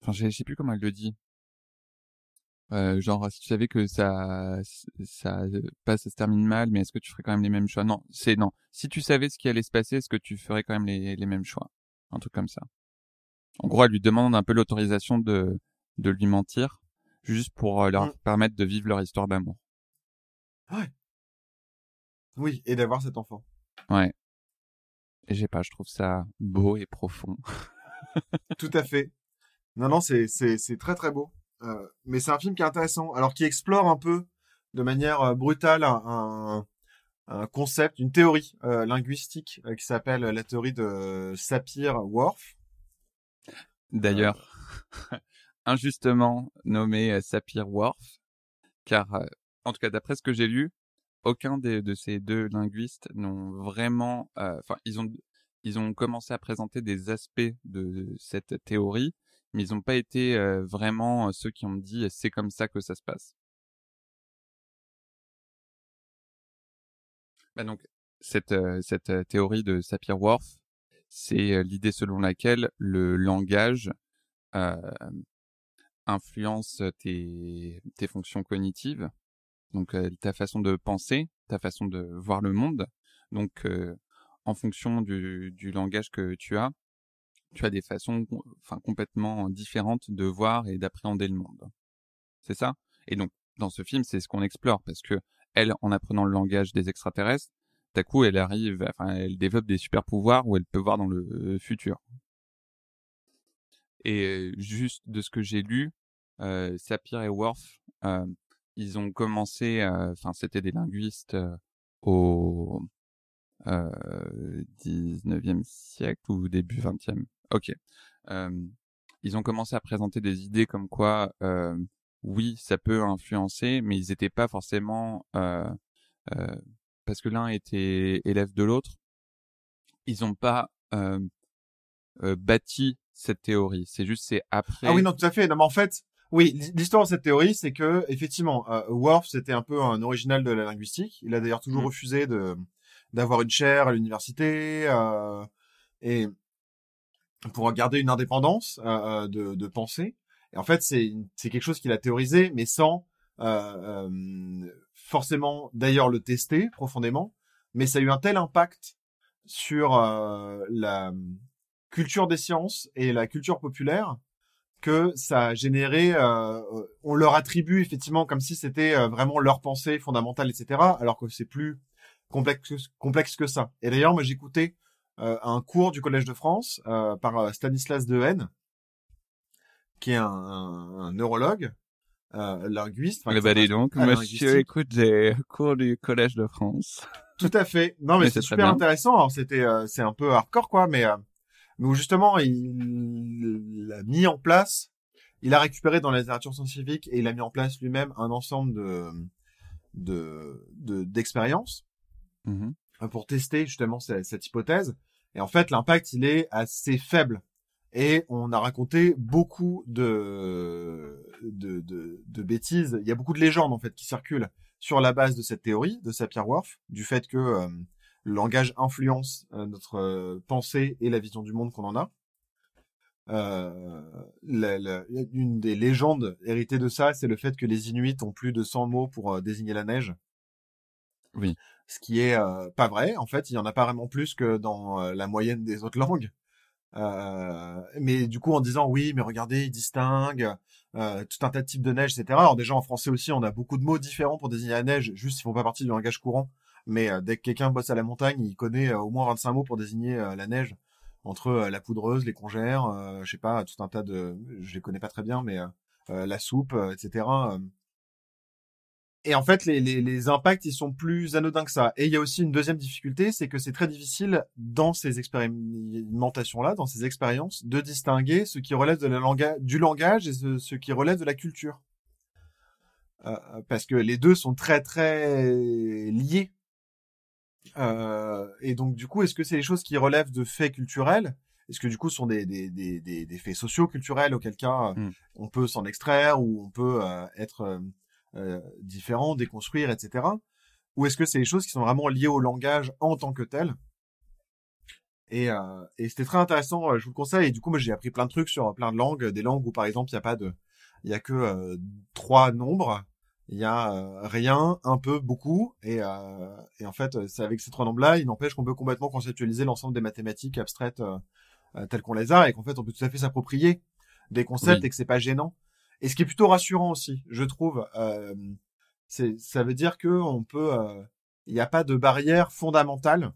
enfin, je sais plus comment elle le dit. Euh, genre, si tu savais que ça, ça, pas ça se termine mal, mais est-ce que tu ferais quand même les mêmes choix? Non, c'est non. Si tu savais ce qui allait se passer, est-ce que tu ferais quand même les, les mêmes choix? Un truc comme ça. En gros, elle lui demande un peu l'autorisation de, de lui mentir, juste pour euh, leur Mm. permettre de vivre leur histoire d'amour. Oui, et d'avoir cet enfant. Ouais. Et j'ai pas, je trouve ça beau et profond. Tout à fait. Non, non, c'est c'est c'est très très beau. Euh, mais c'est un film qui est intéressant, alors qui explore un peu de manière euh, brutale un, un, concept, une théorie euh, linguistique qui s'appelle la théorie de Sapir-Whorf. D'ailleurs, injustement nommé Sapir-Whorf, car, en tout cas d'après ce que j'ai lu, aucun des, de ces deux linguistes n'ont vraiment, enfin, ils ont, ils ont commencé à présenter des aspects de cette théorie, mais ils n'ont pas été vraiment ceux qui ont dit c'est comme ça que ça se passe. Bah donc, cette, théorie de Sapir-Whorf, c'est l'idée selon laquelle le langage influence tes, fonctions cognitives, donc ta façon de penser, ta façon de voir le monde. Donc, en fonction du langage que tu as, tu as des façons, enfin complètement différentes de voir et d'appréhender le monde. C'est ça? Et donc, dans ce film, c'est ce qu'on explore parce que elle, en apprenant le langage des extraterrestres, d'un coup, elle arrive, enfin, elle développe des super pouvoirs où elle peut voir dans le futur. Et euh, juste de ce que j'ai lu, euh, Sapir et Worf, euh, ils ont commencé, enfin, c'était des linguistes euh, au euh, 19e siècle ou début 20e. Ok. Euh, ils ont commencé à présenter des idées comme quoi, euh, oui, ça peut influencer, mais ils n'étaient pas forcément euh, euh, parce que l'un était élève de l'autre. Ils n'ont pas euh, euh, bâti cette théorie. C'est juste c'est après. Ah oui, non, tout à fait. Non, mais en fait, oui, l'histoire de cette théorie, c'est que effectivement, euh, Worf, c'était un peu un original de la linguistique. Il a d'ailleurs toujours Mm. refusé de d'avoir une chaire à l'université euh, et pour garder une indépendance euh, de, de pensée. Et en fait, c'est quelque chose qu'il a théorisé, mais sans euh, euh, forcément d'ailleurs le tester profondément. Mais ça a eu un tel impact sur euh, la culture des sciences et la culture populaire que ça a généré, euh, on leur attribue effectivement comme si c'était euh, vraiment leur pensée fondamentale, etc. Alors que c'est plus complexe, complexe que ça. Et d'ailleurs, moi j'écoutais euh, un cours du Collège de France euh, par euh, Stanislas Dehaene, qui est un, un, un neurologue, euh, linguiste. enfin, dis s'intéresse donc, à monsieur écoute des cours du Collège de France. Tout à fait. Non, mais, Mais c'est super intéressant. Alors c'était, euh, c'est un peu hardcore quoi, mais euh, mais justement il a mis en place, il a récupéré dans la littérature scientifique et il a mis en place lui-même un ensemble de de de- d'expériences euh, pour tester justement cette, cette hypothèse. Et en fait, l'impact il est assez faible. Et on a raconté beaucoup de, de, bêtises. Il y a beaucoup de légendes en fait qui circulent sur la base de cette théorie de Sapir-Whorf, du fait que euh, le langage influence euh, notre euh, pensée et la vision du monde qu'on en a. La- une des légendes héritées de ça, c'est le fait que les Inuits ont plus de 100 mots pour désigner la neige. Oui. Ce qui est euh, pas vrai. En fait, il y en a pas vraiment plus que dans euh, la moyenne des autres langues. Euh, mais du coup, en disant oui, mais regardez, ils distinguent euh, tout un tas de types de neige, etc. Alors déjà en français aussi, on a beaucoup de mots différents pour désigner la neige, juste ils font pas partie du langage courant. Mais euh, dès que quelqu'un bosse à la montagne, il connaît euh, au moins 25 mots pour désigner la neige entre la poudreuse, les congères, je sais pas, tout un tas de, je les connais pas très bien, mais la soupe, etc. euh. Et en fait, les, les, les impacts, ils sont plus anodins que ça. Et il y a aussi une deuxième difficulté, c'est que c'est très difficile dans ces expérimentations-là, dans ces expériences, de distinguer ce qui relève de la langage, du langage et ce, ce qui relève de la culture. Euh, parce que les deux sont très très liés. Euh, et donc du coup, est-ce que c'est les choses qui relèvent de faits culturels? Est-ce que du coup ce sont des, des, des, des, des faits sociaux, culturels, auquel cas euh, Mm. on peut s'en extraire ou on peut euh, être euh, euh, différent, déconstruire, etc. Ou est-ce que c'est des choses qui sont vraiment liées au langage en tant que tel? Et, euh, et c'était très intéressant, euh, je vous le conseille. Et du coup, moi, j'ai appris plein de trucs sur plein de langues, des langues où, par exemple, il n'y a pas de, il y a que euh, trois nombres. Il y a euh, rien, un peu, beaucoup. Et, euh, et en fait, c'est avec ces trois nombres-là, il n'empêche qu'on peut complètement conceptualiser l'ensemble des mathématiques abstraites euh, euh, telles qu'on les a et qu'en fait, on peut tout à fait s'approprier des concepts Oui. et que c'est pas gênant. Et ce qui est plutôt rassurant aussi, je trouve, euh, c'est, ça veut dire que on peut, euh, il n'y a pas de barrière fondamentale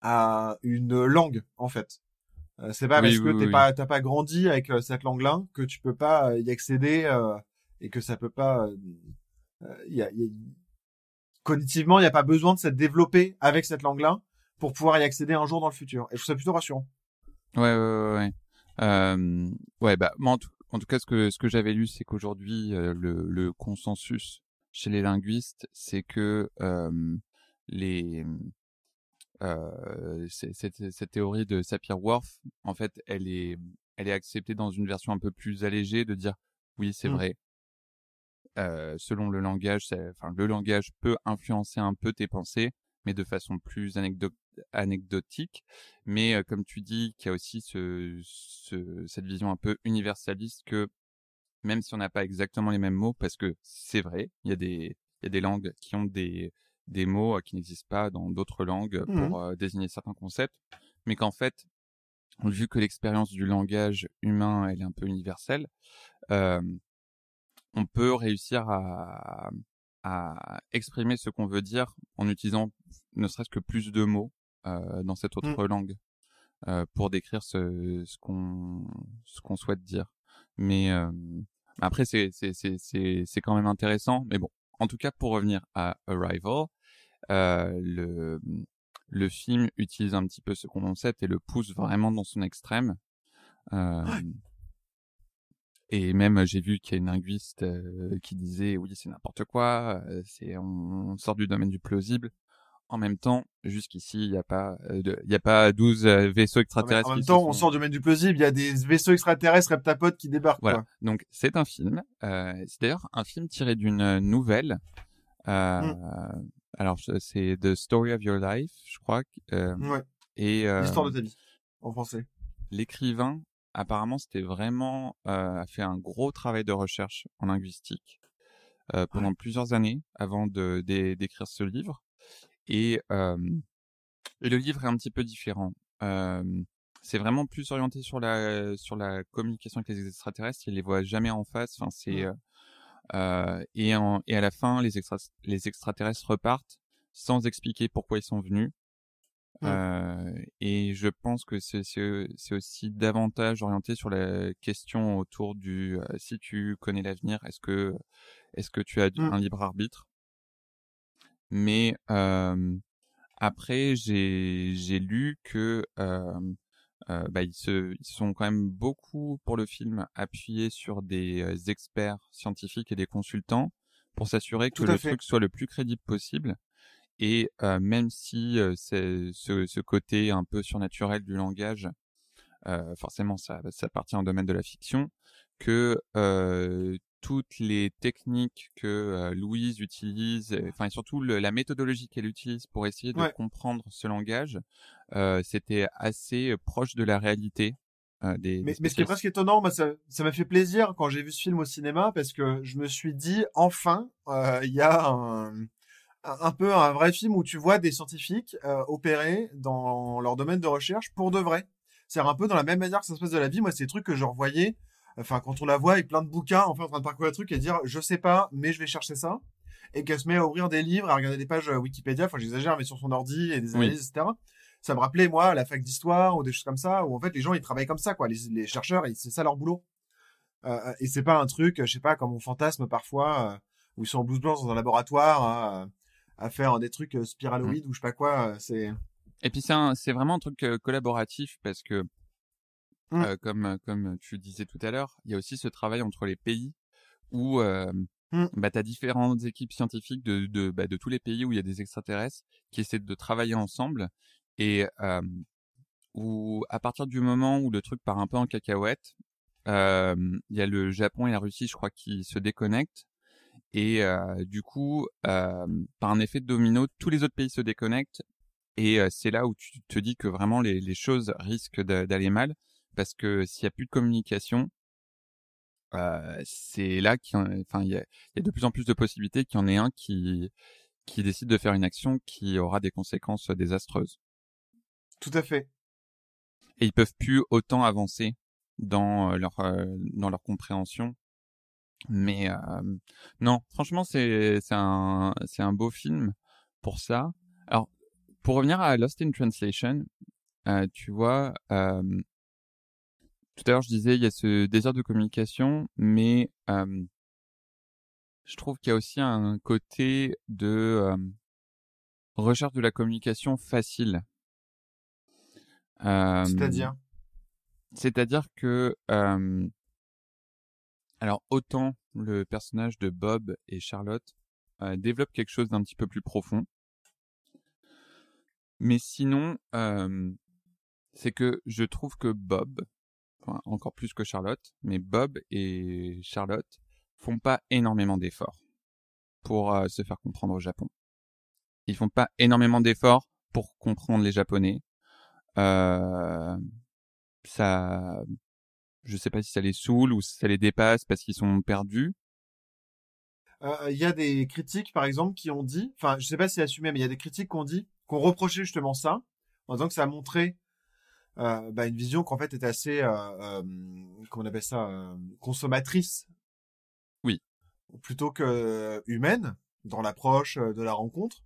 à une langue en fait. Euh, c'est pas Oui, parce que t'es oui. pas t'as pas grandi avec euh, cette langue-là que tu peux pas euh, y accéder euh, et que ça peut pas. euh, euh, y a, y a- cognitivement, il n'y a pas besoin de s'être développé avec cette langue-là pour pouvoir y accéder un jour dans le futur. Et je trouve ça plutôt rassurant. Ouais, ouais, ouais. ouais. Euh, ouais, bah, moi, en tout, en tout cas, ce que, ce que j'avais lu, c'est qu'aujourd'hui, euh, le, le consensus chez les linguistes, c'est que euh, les, euh, cette, cette théorie de Sapir-Whorf, en fait, elle est, elle est acceptée dans une version un peu plus allégée de dire, oui, c'est Mm. vrai. Euh, selon le langage, enfin, le langage peut influencer un peu tes pensées, mais de façon plus anecdo- anecdotique. Mais comme tu dis, qu'il y a aussi ce, ce, cette vision un peu universaliste que même si on n'a pas exactement les mêmes mots, parce que c'est vrai, il y a des, il y a des langues qui ont des, des mots qui n'existent pas dans d'autres langues Mhm. pour désigner certains concepts, mais qu'en fait, vu que l'expérience du langage humain, elle est un peu universelle, euh, on peut réussir à, à exprimer ce qu'on veut dire en utilisant ne serait-ce que plus de mots dans cette autre langue euh, pour décrire ce, ce qu'on ce qu'on souhaite dire. Mais euh, après c'est c'est c'est c'est c'est quand même intéressant. Mais bon, en tout cas pour revenir à Arrival, euh, le le film utilise un petit peu ce concept et le pousse vraiment dans son extrême. Euh, et même j'ai vu qu'il y a une linguiste euh, qui disait oui c'est n'importe quoi, euh, c'est on, on sort du domaine du plausible. En même temps, jusqu'ici il n'y a pas euh, il y a pas 12 euh, vaisseaux En même, extraterrestres. en même temps, on sort du domaine du plausible. Il y a des vaisseaux extraterrestres reptapodes qui débarquent. Voilà. Quoi. Donc c'est un film. Euh, c'est d'ailleurs un film tiré d'une nouvelle. Euh, Mm. Alors c'est The Story of Your Life, je crois. euh, Ouais. et L'histoire de ta vie en français. l'écrivain, apparemment, c'était vraiment a fait un gros travail de recherche en linguistique pendant plusieurs années avant de d'écrire ce livre. Et, euh, et le livre est un petit peu différent. Euh, c'est vraiment plus orienté sur la sur la communication avec les extraterrestres. Il les voit jamais en face. Enfin, c'est euh, et en, et à la fin, les extra les extraterrestres repartent sans expliquer pourquoi ils sont venus. Euh, et je pense que c'est aussi davantage orienté sur la question autour du euh, si tu connais l'avenir, est-ce que est-ce que tu as du- Mm. un libre arbitre? Mais euh, après, j'ai j'ai lu que bah, ils se ils sont quand même beaucoup pour le film appuyés sur des experts scientifiques et des consultants pour s'assurer que le fait. truc soit le plus crédible possible. Et euh, même si euh, c'est ce, ce côté un peu surnaturel du langage, euh, forcément ça, ça appartient au domaine de la fiction, que euh, toutes les techniques que euh, Louise utilise, enfin et surtout le- la méthodologie qu'elle utilise pour essayer de Ouais. comprendre ce langage, euh, c'était assez euh, proche de la réalité. euh, des, des Mais, ce qui est presque étonnant, moi, ça, ça m'a fait plaisir quand j'ai vu ce film au cinéma parce que je me suis dit, enfin, il y a un, peu un vrai film où tu vois des scientifiques opérer dans leur domaine de recherche pour de vrai. C'est un peu dans la même manière que ça se passe de la vie. Moi, c'est des trucs que je revoyais, enfin, quand on la voit avec plein de bouquins, enfin, en train de parcourir le truc et dire, je sais pas, mais je vais chercher ça. Et qu'elle se met à ouvrir des livres, à regarder des pages euh, Wikipédia, enfin, j'exagère, mais sur son ordi et des Oui. analyses, etc ça me rappelait moi la fac d'histoire ou des choses comme ça où en fait les gens ils travaillent comme ça quoi. Les, les chercheurs c'est ça leur boulot. Euh, et c'est pas un truc je sais pas comme on fantasme parfois euh, où ils sont en blouse blanche dans un laboratoire à, à faire des trucs euh, spiraloïdes ou je sais pas quoi euh, c'est Et puis c'est vraiment un truc euh, collaboratif parce que Mm. euh, comme comme tu disais tout à l'heure, il y a aussi ce travail entre les pays où euh, Mm. bah t'as différentes équipes scientifiques de de bah, de tous les pays où il y a des extraterrestres qui essaient de travailler ensemble et euh, où à partir du moment où le truc part un peu en cacahuète, euh, il y a le Japon et la Russie, je crois, qui se déconnectent. Et euh, du coup, euh, par un effet de domino, tous les autres pays se déconnectent. Et euh, c'est là où tu te dis que vraiment les, les choses risquent d'a- d'aller mal. Parce que s'il y a plus de communication, euh, c'est là qu'il enfin, il y a, il y a de plus en plus de possibilités qu'il y en ait un qui, qui décide de faire une action qui aura des conséquences désastreuses. Tout à fait. Et ils peuvent plus autant avancer dans euh, leur euh, dans leur compréhension. Mais euh, non, franchement, c'est c'est un c'est un beau film pour ça. Alors, pour revenir à Lost in Translation, tu vois, tout à l'heure je disais il y a ce désir de communication, mais euh, je trouve qu'il y a aussi un côté de euh, recherche de la communication facile. Euh, C'est-à-dire? c'est-à-dire que, euh, alors autant le personnage de Bob et Charlotte euh, développe quelque chose d'un petit peu plus profond, mais sinon, euh, c'est que je trouve que Bob, encore plus que Charlotte, mais Bob et Charlotte font pas énormément d'efforts pour euh, se faire comprendre au Japon. Ils font pas énormément d'efforts pour comprendre les Japonais. Euh, ça, je sais pas si ça les saoule ou si ça les dépasse parce qu'ils sont perdus. Euh, Il y a des critiques, par exemple, qui ont dit, enfin, je sais pas si c'est assumé, mais il y a des critiques qui ont dit, qu'on reprochait justement ça, en disant que ça a montré euh, bah, une vision qu'en fait était assez, euh, euh, comment on appelle ça, euh, consommatrice. Oui. Plutôt que humaine dans l'approche euh, de la rencontre.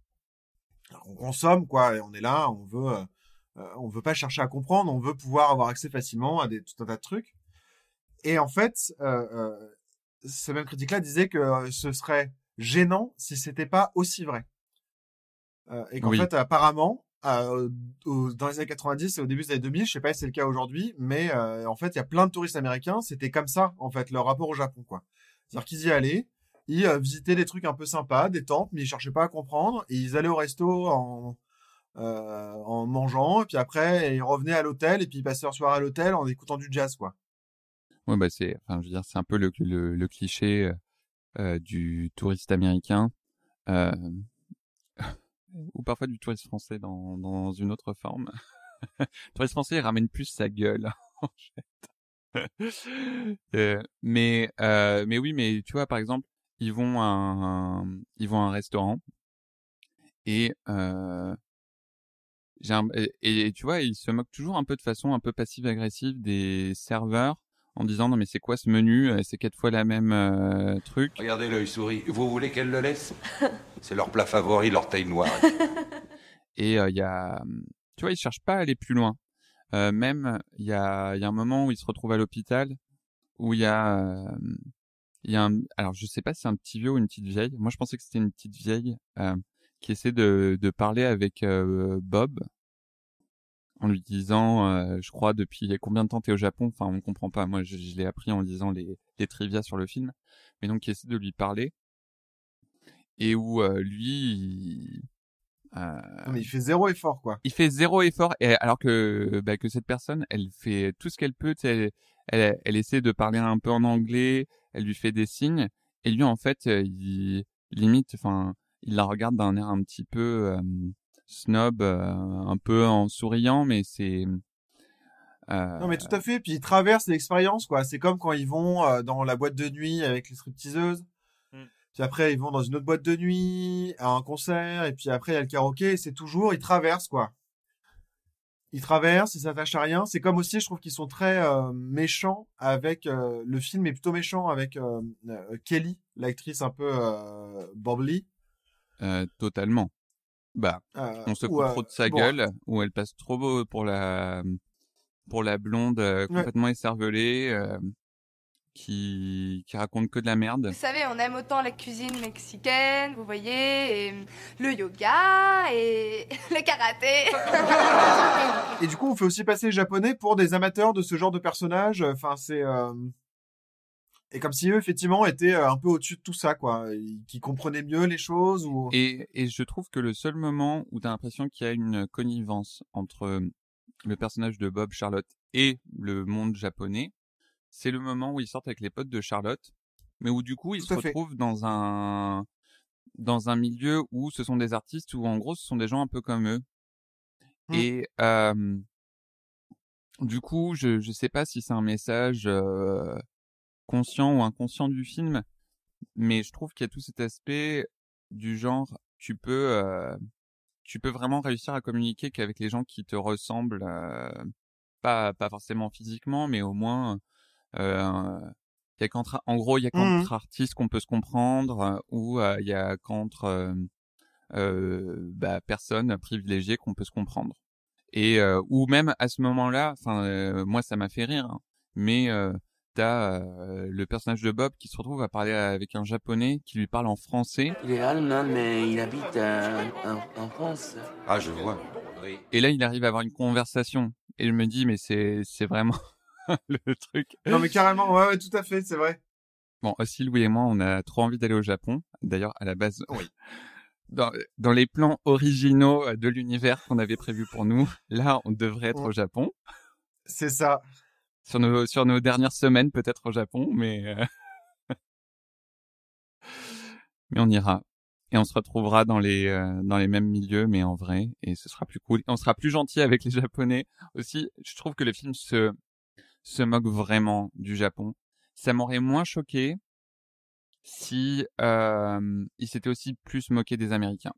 Alors, on consomme quoi, et on est là, on veut, on veut pas chercher à comprendre, on veut pouvoir avoir accès facilement à des tout un tas de trucs. Et en fait, euh, euh, ce même critique-là disait que ce serait gênant si c'était pas aussi vrai. Euh, et qu'en Oui. fait, apparemment, euh, dans les années 90 et au début des années 2000, je sais pas si c'est le cas aujourd'hui, mais euh, en fait, il y a plein de touristes américains, c'était comme ça, en fait, leur rapport au Japon, quoi. C'est-à-dire qu'ils y allaient, ils euh, visitaient des trucs un peu sympas, des temples, mais ils cherchaient pas à comprendre, et ils allaient au resto en, en mangeant, et puis après, ils revenaient à l'hôtel, et puis ils passaient leur soirée à l'hôtel en écoutant du jazz, quoi. Ouais, bah c'est, enfin, je veux dire, c'est un peu le, le, cliché du touriste américain, ou parfois du touriste français dans, dans une autre forme. le touriste français ramène plus sa gueule en fait. Euh, mais euh, mais oui, mais tu vois, par exemple, ils vont à un, ils vont à un restaurant et euh, un- et, et tu vois, ils se moquent toujours un peu de façon un peu passive-agressive des serveurs en disant non mais c'est quoi ce menu? Euh, C'est quatre fois la même euh, truc. Regardez l'œil souris. Vous voulez qu'elle le laisse? C'est leur plat favori, l'orteil noir. Et euh, il y a, tu vois, ils cherchent pas à aller plus loin. Euh, même il y a, il y a un moment où ils se retrouvent à l'hôpital où il y a, euh, il y a un, alors je sais pas si c'est un petit vieux ou une petite vieille. Moi je pensais que c'était une petite vieille euh, qui essaie de, de parler avec euh, Bob en lui disant, euh, je crois depuis combien de temps t'es au Japon? Enfin on comprend pas. Moi je, je l'ai appris en lisant les, les trivia sur le film, mais donc qui essaie de lui parler et où euh, lui il- euh, mais il fait zéro effort, quoi. il fait zéro effort et alors que bah, que cette personne elle fait tout ce qu'elle peut elle, elle elle essaie de parler un peu en anglais elle lui fait des signes et lui en fait euh, il limite enfin il la regarde d'un air un petit peu euh, snob euh, un peu en souriant mais c'est euh, Non, mais tout à fait. Puis ils traversent l'expérience, quoi. C'est comme quand ils vont euh, dans la boîte de nuit avec les stripteaseuses. Mm. Puis après, ils vont dans une autre boîte de nuit, à un concert, et puis après, il y a le karaoké, et c'est toujours, ils traversent, quoi. Ils traversent, ils s'attachent à rien. C'est comme aussi, je trouve qu'ils sont très euh, méchants avec, euh, le film est plutôt méchant avec euh, euh, Kelly, l'actrice un peu euh, bubbly. euh, totalement bah Euh, on se fout euh, trop de sa bon, gueule où elle passe trop beau pour la pour la blonde euh, complètement écervelée euh, qui qui raconte que de la merde Vous savez, on aime autant la cuisine mexicaine, vous voyez, et le yoga et le karaté. Et du coup, on fait aussi passer les japonais pour des amateurs de ce genre de personnages. Enfin, c'est euh, et comme si eux, effectivement, étaient euh, un peu au-dessus de tout ça, quoi, qui comprenaient mieux les choses ou. Et, et je trouve que le seul moment où tu as l'impression qu'il y a une connivence entre le personnage de Bob, Charlotte et le monde japonais, c'est le moment où ils sortent avec les potes de Charlotte, mais où du coup ils Tout se fait. retrouvent dans un dans un milieu où ce sont des artistes où en gros ce sont des gens un peu comme eux. Mmh. Et euh, du coup, je je sais pas si c'est un message euh, conscient ou inconscient du film, mais je trouve qu'il y a tout cet aspect du genre tu peux euh, tu peux vraiment réussir à communiquer qu'avec les gens qui te ressemblent euh, pas pas forcément physiquement mais au moins euh, il y a qu'entre en gros il y a Mhm. qu'entre artistes qu'on peut se comprendre euh, ou euh, il y a qu'entre euh, euh, bah, personnes privilégiées qu'on peut se comprendre et euh, ou même à ce moment-là enfin euh, moi ça m'a fait rire hein, mais euh, t'as euh, le personnage de Bob qui se retrouve à parler avec un japonais qui lui parle en français Il est allemand, mais il habite euh, en, en France. Ah, je vois. Oui. et là il arrive à avoir une conversation et je me dis mais c'est c'est vraiment le truc Non, mais carrément, ouais, ouais, tout à fait, c'est vrai. Bon, aussi, Louis et moi, on a trop envie d'aller au Japon. D'ailleurs, à la base, Oui. dans, dans les plans originaux de l'univers qu'on avait prévu pour nous, là, on devrait être au Japon. C'est ça. Sur nos, sur nos dernières semaines, peut-être au Japon, mais, euh, mais on ira. Et on se retrouvera dans les, euh, dans les mêmes milieux, mais en vrai, et ce sera plus cool. Et on sera plus gentil avec les Japonais. Aussi, je trouve que le film se, se moque vraiment du Japon. Ça m'aurait moins choqué si euh, il s'était aussi plus moqué des Américains.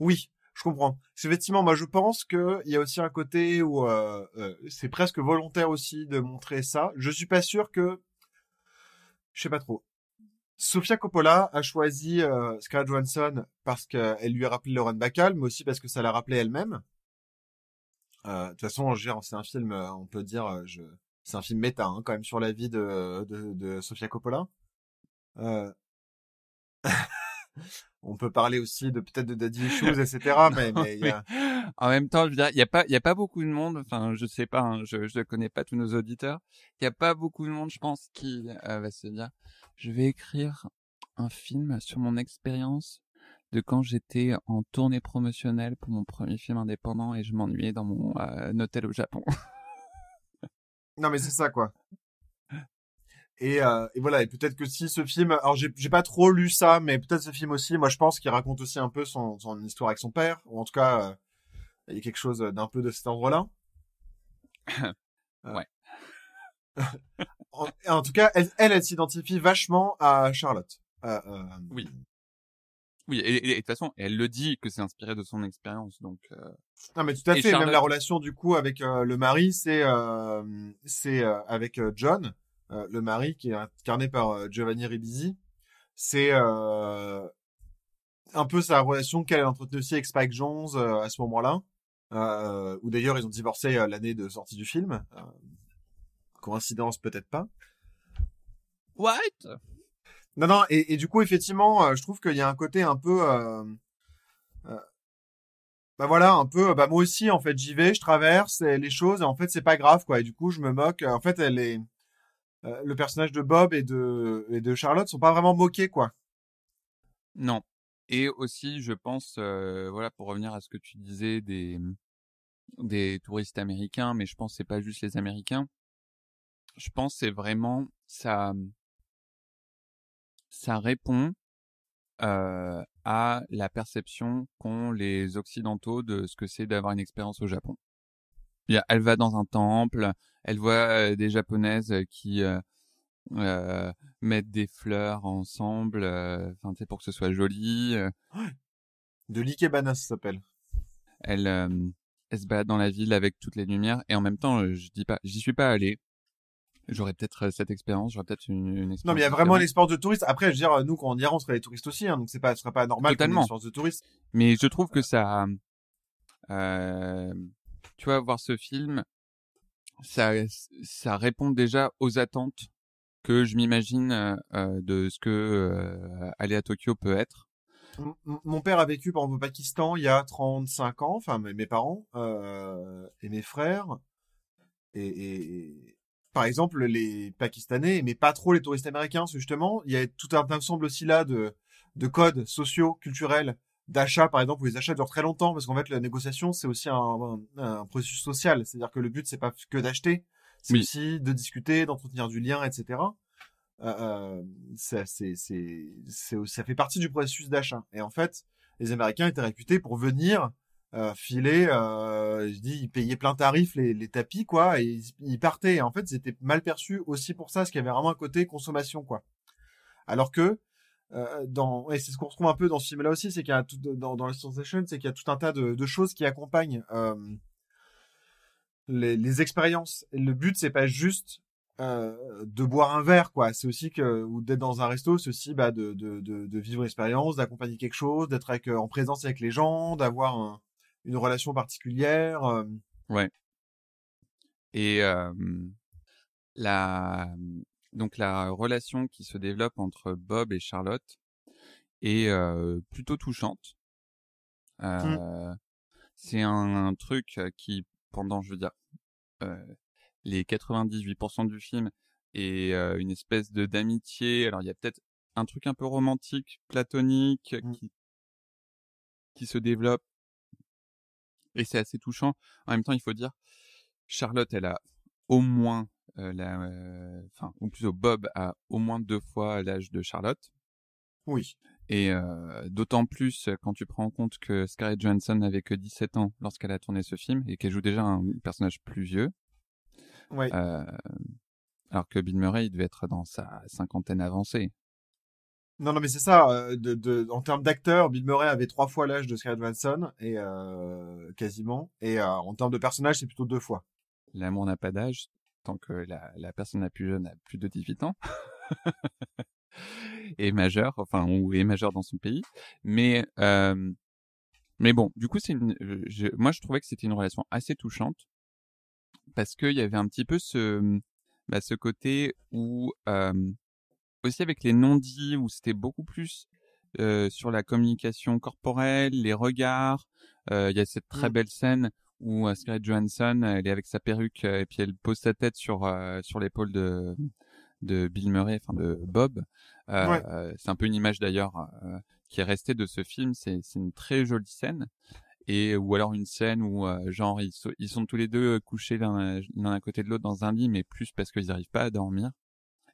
Oui, je comprends. Parce qu'effectivement, moi, je pense que il y a aussi un côté où euh, euh, c'est presque volontaire aussi de montrer ça. Je suis pas sûr que, je sais pas trop. Sofia Coppola a choisi euh, Scarlett Johansson parce qu'elle lui a rappelé Lauren Bacall, mais aussi parce que ça l'a rappelé elle-même. Euh, De toute façon, c'est un film, euh, on peut dire, euh, je... c'est un film méta hein, quand même sur la vie de, de, de Sofia Coppola. Euh... on peut parler aussi de peut-être de Daddy Issues, etc. Mais, mais il y a... En même temps, je veux dire, il y a pas, il y a pas beaucoup de monde. Enfin, je sais pas, hein, je, je connais pas tous nos auditeurs. Il y a pas beaucoup de monde, je pense, qui euh, va se dire, je vais écrire un film sur mon expérience de quand j'étais en tournée promotionnelle pour mon premier film indépendant et je m'ennuyais dans mon euh, hôtel au Japon. Non, mais c'est ça, quoi. Et, euh, et voilà, et peut-être que si ce film, alors j'ai j'ai pas trop lu ça, mais peut-être ce film aussi, moi je pense qu'il raconte aussi un peu son, son histoire avec son père, ou en tout cas, euh, il y a quelque chose d'un peu de cet ordre-là. ouais. en, en tout cas, elle, elle, elle s'identifie vachement à Charlotte. Euh, euh, oui. Oui, et, et, et de toute façon, elle le dit que c'est inspiré de son expérience, donc. Euh... Non, mais tout à fait. Charlotte- Même la relation du coup avec euh, le mari, c'est euh, c'est euh, avec euh, John, euh, le mari qui est incarné par euh, Giovanni Ribisi. C'est euh, un peu sa relation qu'elle a entretenue aussi avec Spike Jones euh, à ce moment-là, euh, où d'ailleurs ils ont divorcé l'année de sortie du film. Coïncidence peut-être pas. What? Non, non, et, et du coup, effectivement, je trouve qu'il y a un côté un peu... Bah voilà, un peu... Bah moi aussi, en fait, j'y vais, je traverse les choses, et en fait, c'est pas grave, quoi. Et du coup, je me moque. En fait, elle est... euh, le personnage de Bob et de, et de Charlotte sont pas vraiment moqués, quoi. Non. Et aussi, je pense, euh, voilà, pour revenir à ce que tu disais des des touristes américains, mais je pense que c'est pas juste les Américains. Je pense c'est vraiment ça ça répond euh, à la perception qu'ont les occidentaux de ce que c'est d'avoir une expérience au Japon. Elle va dans un temple, elle voit euh, des japonaises qui euh, euh, mettre des fleurs ensemble, euh, enfin tu sais pour que ce soit joli. euh. De l'Ikebana, ça s'appelle. Elle, euh, elle se balade dans la ville avec toutes les lumières et en même temps, euh, je dis pas, j'y suis pas allé. J'aurais peut-être euh, cette expérience, j'aurais peut-être une, une expérience. Non, mais il y a vraiment une expérience de touriste. Après, je veux dire, nous, quand on ira, on serait des touristes aussi, hein, donc c'est pas, ce serait pas normal qu'on ait une expérience de touriste. Mais je trouve que ça, euh, tu vois, voir ce film, ça, ça répond déjà aux attentes que je m'imagine euh, euh, de ce que euh, aller à Tokyo peut être. Mon père a vécu par exemple au Pakistan il y a 35 ans, enfin mes parents euh, et mes frères. Et, et- par exemple, les Pakistanais aimaient pas trop les touristes américains, justement, il y a tout un ensemble aussi là de, de codes sociaux, culturels d'achat, par exemple, où les achats durent très longtemps, parce qu'en fait, la négociation, c'est aussi un, un, un processus social. C'est-à-dire que le but, c'est pas que d'acheter, c'est Oui. aussi de discuter, d'entretenir du lien, etc. Euh, euh, ça, c'est, ça fait partie du processus d'achat. Et en fait, les Américains étaient réputés pour venir euh, filer, euh, je dis, ils payaient plein tarif les, les tapis, quoi, et ils, ils partaient. Et en fait, ils étaient mal perçus aussi pour ça, parce qu'il y avait vraiment un côté consommation, quoi. Alors que euh, dans et c'est ce qu'on retrouve un peu dans ce film là aussi c'est qu'il y a tout dans dans sensation c'est qu'il y a tout un tas de, choses qui accompagnent euh, les, expériences. Et le but c'est pas juste euh, de boire un verre quoi. C'est aussi que ou d'être dans un resto c'est aussi bah de, de, de, de vivre une expérience d'accompagner quelque chose d'être euh, en présence avec les gens d'avoir un- une relation particulière euh, Ouais. Et euh, la donc la relation qui se développe entre Bob et Charlotte est euh, plutôt touchante. Euh, C'est un, un truc qui pendant je veux dire euh, les 98% du film est euh, une espèce de d'amitié. Alors il y a peut-être un truc un peu romantique, platonique qui qui se développe et c'est assez touchant. En même temps, il faut dire, Charlotte, elle a au moins, euh, la, euh, enfin, ou plutôt Bob a au moins deux fois l'âge de Charlotte. Oui. Et euh, d'autant plus quand tu prends en compte que Scarlett Johansson n'avait que 17 ans lorsqu'elle a tourné ce film et qu'elle joue déjà un personnage plus vieux. Ouais. Euh, alors que Bill Murray, il devait être dans sa cinquantaine avancée. Non, non, mais c'est ça. euh, De, de, en termes d'acteur, Bill Murray avait trois fois l'âge de Scarlett Johansson et euh, quasiment. Et euh, en termes de personnage, c'est plutôt deux fois. L'amour n'a pas d'âge tant que la, la personne la plus jeune a plus de 18 ans. est majeur, enfin, ou est majeur dans son pays. Mais, euh, mais bon, du coup, c'est une, je, moi, je trouvais que c'était une relation assez touchante parce qu'il y avait un petit peu ce, bah, ce côté où, euh, aussi avec les non-dits, où c'était beaucoup plus euh, sur la communication corporelle, les regards. Euh, Il y a cette très Mm. belle scène où euh, Scarlett Johansson, elle est avec sa perruque euh, et puis elle pose sa tête sur euh, sur l'épaule de de Bill Murray, enfin de Bob. Ouais. c'est un peu une image d'ailleurs euh, qui est restée de ce film. C'est c'est une très jolie scène. Et ou alors une scène où euh, genre ils, so- ils sont tous les deux couchés l'un l'un à côté de l'autre dans un lit, mais plus parce qu'ils n'arrivent pas à dormir.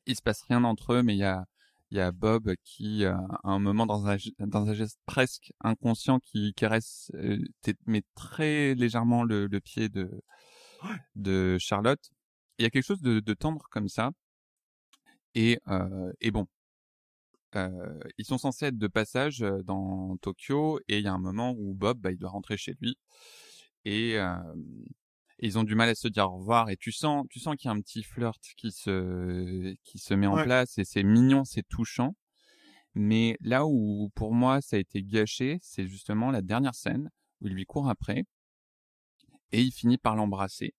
Il se passe rien entre eux, mais il y a il y a Bob qui, euh, à un moment, dans un, dans un geste presque inconscient, qui caresse, euh, mais très légèrement le, pied de, de Charlotte. Il y a quelque chose de, de tendre comme ça. Et, euh, et bon, ils sont censés être de passage dans Tokyo, et il y a un moment où Bob, bah, il doit rentrer chez lui. Et, et ils ont du mal à se dire au revoir. Et tu sens tu sens qu'il y a un petit flirt qui se qui se met en place et c'est mignon c'est touchant. Mais là où pour moi ça a été gâché c'est justement la dernière scène où il lui court après et il finit par l'embrasser.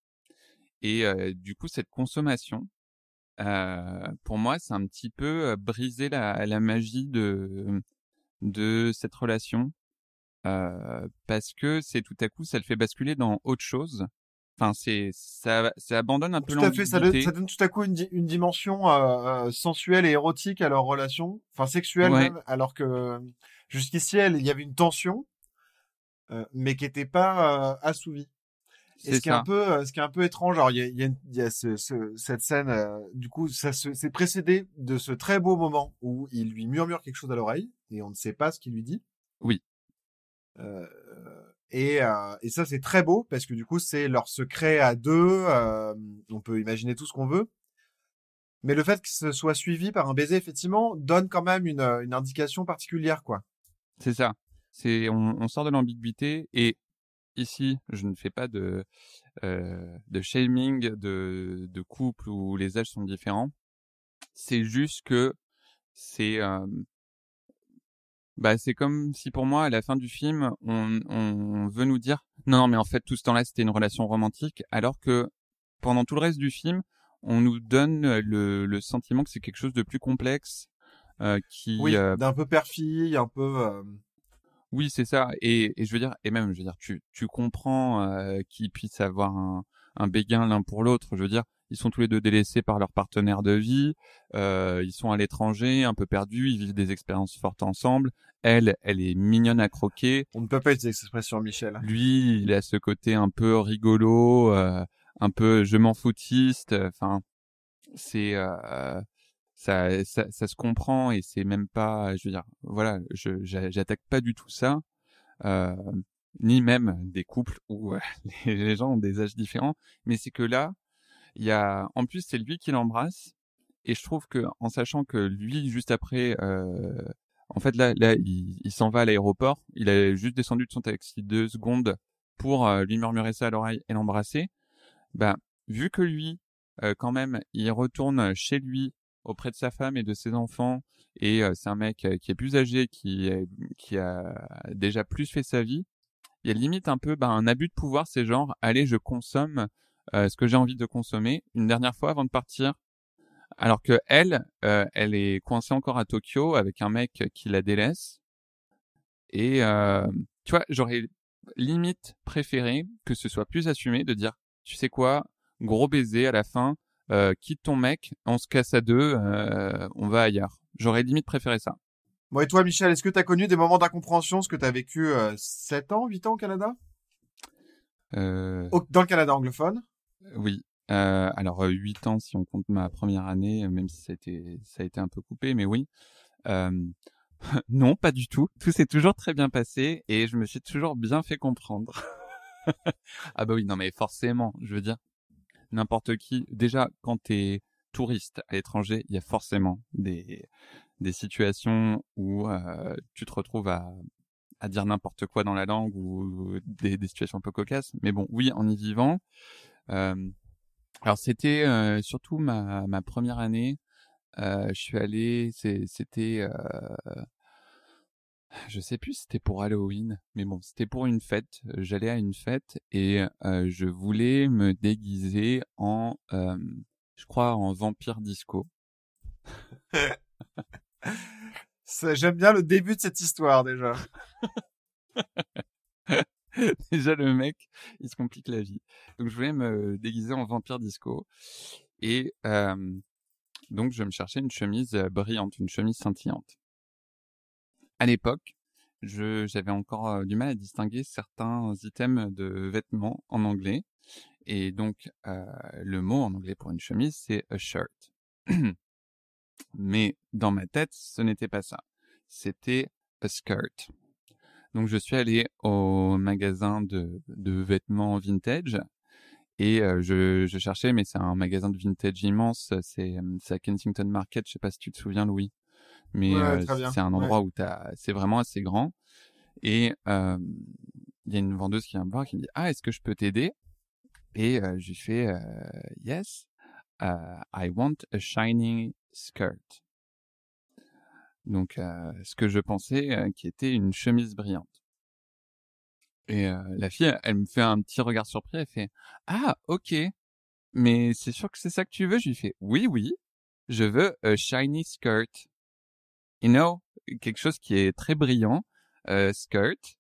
Et euh, du coup cette consommation euh, pour moi c'est un petit peu euh, briser la la magie de de cette relation. Euh, parce que c'est tout à coup ça le fait basculer dans autre chose. Enfin, c'est ça, ça abandonne un peu Tout à fait, ça donne, l'ambiguïté. ça donne tout à coup une, di- une dimension euh, euh, sensuelle et érotique à leur relation, enfin sexuelle Ouais. même, alors que jusqu'ici, elle- il y avait une tension, euh, mais qui n'était pas euh, assouvie. Et ce qui est un peu, euh, ce qui est un peu étrange, alors il y a, y a, y a ce, ce- cette scène, euh, du coup, ça c'est précédé de ce très beau moment où il lui murmure quelque chose à l'oreille et on ne sait pas ce qu'il lui dit. Oui. Euh, et, euh, et ça, c'est très beau parce que du coup, c'est leur secret à deux. euh, on peut imaginer tout ce qu'on veut. Mais le fait que ce soit suivi par un baiser, effectivement, donne quand même une, euh, une indication particulière, quoi. C'est ça. C'est on, on sort de l'ambiguïté et ici je ne fais pas de euh, de shaming de de couple où les âges sont différents. C'est juste que c'est euh, bah c'est comme si pour moi à la fin du film on on veut nous dire non non mais en fait tout ce temps-là c'était une relation romantique alors que pendant tout le reste du film on nous donne le le sentiment que c'est quelque chose de plus complexe euh, qui Oui, euh, d'un peu père-fille, un peu. euh, oui, c'est ça. Et, et je veux dire, et même, je veux dire, tu, tu comprends euh, qu'ils puissent avoir un, un béguin l'un pour l'autre. Je veux dire, ils sont tous les deux délaissés par leur partenaire de vie, euh, ils sont à l'étranger, un peu perdus, ils vivent des expériences fortes ensemble. Elle, elle est mignonne à croquer. On ne peut pas utiliser cette expression, Michel. Lui, il a ce côté un peu rigolo, euh, un peu je m'en foutiste. Enfin, c'est euh, ça, ça, ça, se comprend et c'est même pas, je veux dire, voilà, je j'attaque pas du tout ça, euh, ni même des couples où euh, les gens ont des âges différents, mais c'est que là, il y a, en plus, c'est lui qui l'embrasse et je trouve que en sachant que lui, juste après, euh, en fait là, là, il, s'en va à l'aéroport, il a juste descendu de son taxi deux secondes pour euh, lui murmurer ça à l'oreille et l'embrasser. Ben, vu que lui, euh, quand même, il retourne chez lui auprès de sa femme et de ses enfants. Et c'est un mec qui est plus âgé, qui, qui a déjà plus fait sa vie. Il y a limite un peu bah, un abus de pouvoir, c'est genre, allez, je consomme euh, ce que j'ai envie de consommer une dernière fois avant de partir. Alors que elle, elle est coincée encore à Tokyo avec un mec qui la délaisse. Et tu vois, j'aurais limite préféré que ce soit plus assumé de dire, tu sais quoi, gros baiser à la fin, euh, quitte ton mec, on se casse à deux, euh, on va ailleurs. J'aurais limite préféré ça. Bon, et toi, Michel, est-ce que tu as connu des moments d'incompréhension, ce que tu as vécu euh, 7 ans, 8 ans au Canada? Euh... Dans le Canada anglophone? Oui. Euh, alors, 8 ans si on compte ma première année, même si ça a été, ça a été un peu coupé, mais oui. non, pas du tout. Tout s'est toujours très bien passé et je me suis toujours bien fait comprendre. ah bah oui, non mais forcément, je veux dire, n'importe qui. Déjà, quand tu es touriste à l'étranger, il y a forcément des, des situations où euh, tu te retrouves à, à dire n'importe quoi dans la langue ou des, des, situations un peu cocasses. Mais bon, oui, en y vivant. Euh, alors c'était euh, surtout ma, ma première année. Je suis allé, c'était je sais plus c'était pour Halloween, mais bon, c'était pour une fête. J'allais à une fête et je voulais me déguiser en, je crois, en vampire disco. J'aime bien le début de cette histoire déjà. déjà le mec, il se complique la vie. Donc je voulais me déguiser en vampire disco et euh, donc je me cherchais une chemise brillante, une chemise scintillante à l'époque, j'avais encore euh, du mal à distinguer certains items de vêtements en anglais. Et donc, euh, le mot en anglais pour une chemise, c'est a shirt. Mais dans ma tête, ce n'était pas ça. C'était a skirt. Donc, je suis allé au magasin de, de vêtements vintage et euh, je, je, cherchais, mais c'est un magasin de vintage immense. C'est à Kensington Market. Je sais pas si tu te souviens, Louis mais euh, c'est un endroit où t'as, c'est vraiment assez grand. Et euh, il y a une vendeuse qui vient me voir qui me dit ah est-ce que je peux t'aider? Et euh, je lui fais yes, I want a shiny skirt. Donc ce que je pensais qui était une chemise brillante. Et la fille, elle me fait un petit regard surpris, elle fait ah ok, mais c'est sûr que c'est ça que tu veux Je lui fais oui oui, je veux a shiny skirt you know, quelque chose qui est très brillant, euh, skirt,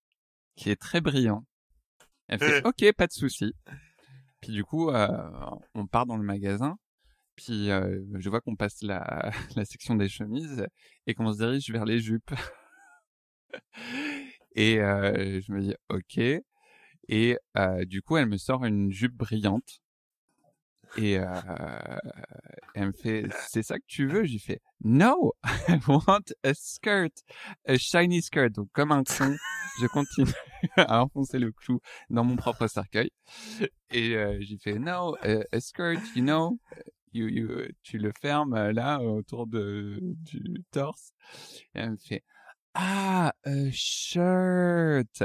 qui est très brillant. Elle fait, ok, pas de souci. Puis du coup, euh, on part dans le magasin. Puis euh, je vois qu'on passe la, la section des chemises et qu'on se dirige vers les jupes. et euh, je me dis, ok. Et euh, du coup, elle me sort une jupe brillante et elle me fait, c'est ça que tu veux? J'ai fait, no, I want a skirt, a shiny skirt. Donc comme un con, je continue à enfoncer le clou dans mon propre cercueil. Et j'ai fait, no, a, skirt, you know, tu le fermes là autour de du torse. Elle me fait, ah, a shirt.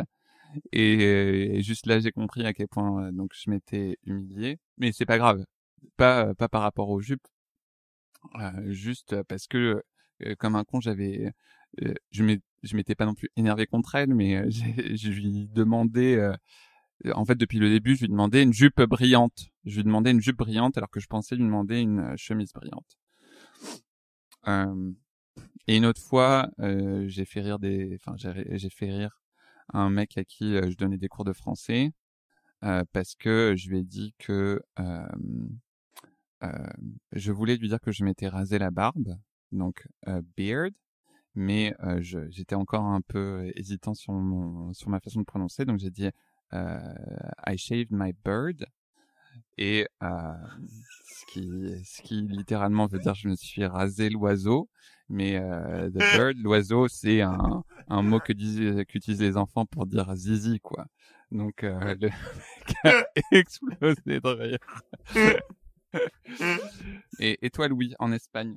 Et, juste là, j'ai compris à quel point donc je m'étais humilié. Mais c'est pas grave pas pas par rapport aux jupes, euh, juste parce que comme un con, j'avais je m'étais pas non plus énervé contre elle, mais je lui demandais en fait depuis le début, je lui demandais une jupe brillante. Je lui demandais une jupe brillante alors que je pensais lui demander une chemise brillante. et une autre fois, j'ai fait rire des, enfin j'ai fait rire un mec à qui je donnais des cours de français parce que je lui ai dit que je voulais lui dire que je m'étais rasé la barbe, donc beard, mais j'étais encore un peu hésitant sur mon sur ma façon de prononcer, donc j'ai dit I shaved my bird. Et ce qui ce qui littéralement veut dire je me suis rasé l'oiseau. Mais the bird l'oiseau c'est un un mot que qu'utilisent les enfants pour dire zizi quoi. Donc le mec a explosé de rire. Et, et toi Louis en Espagne?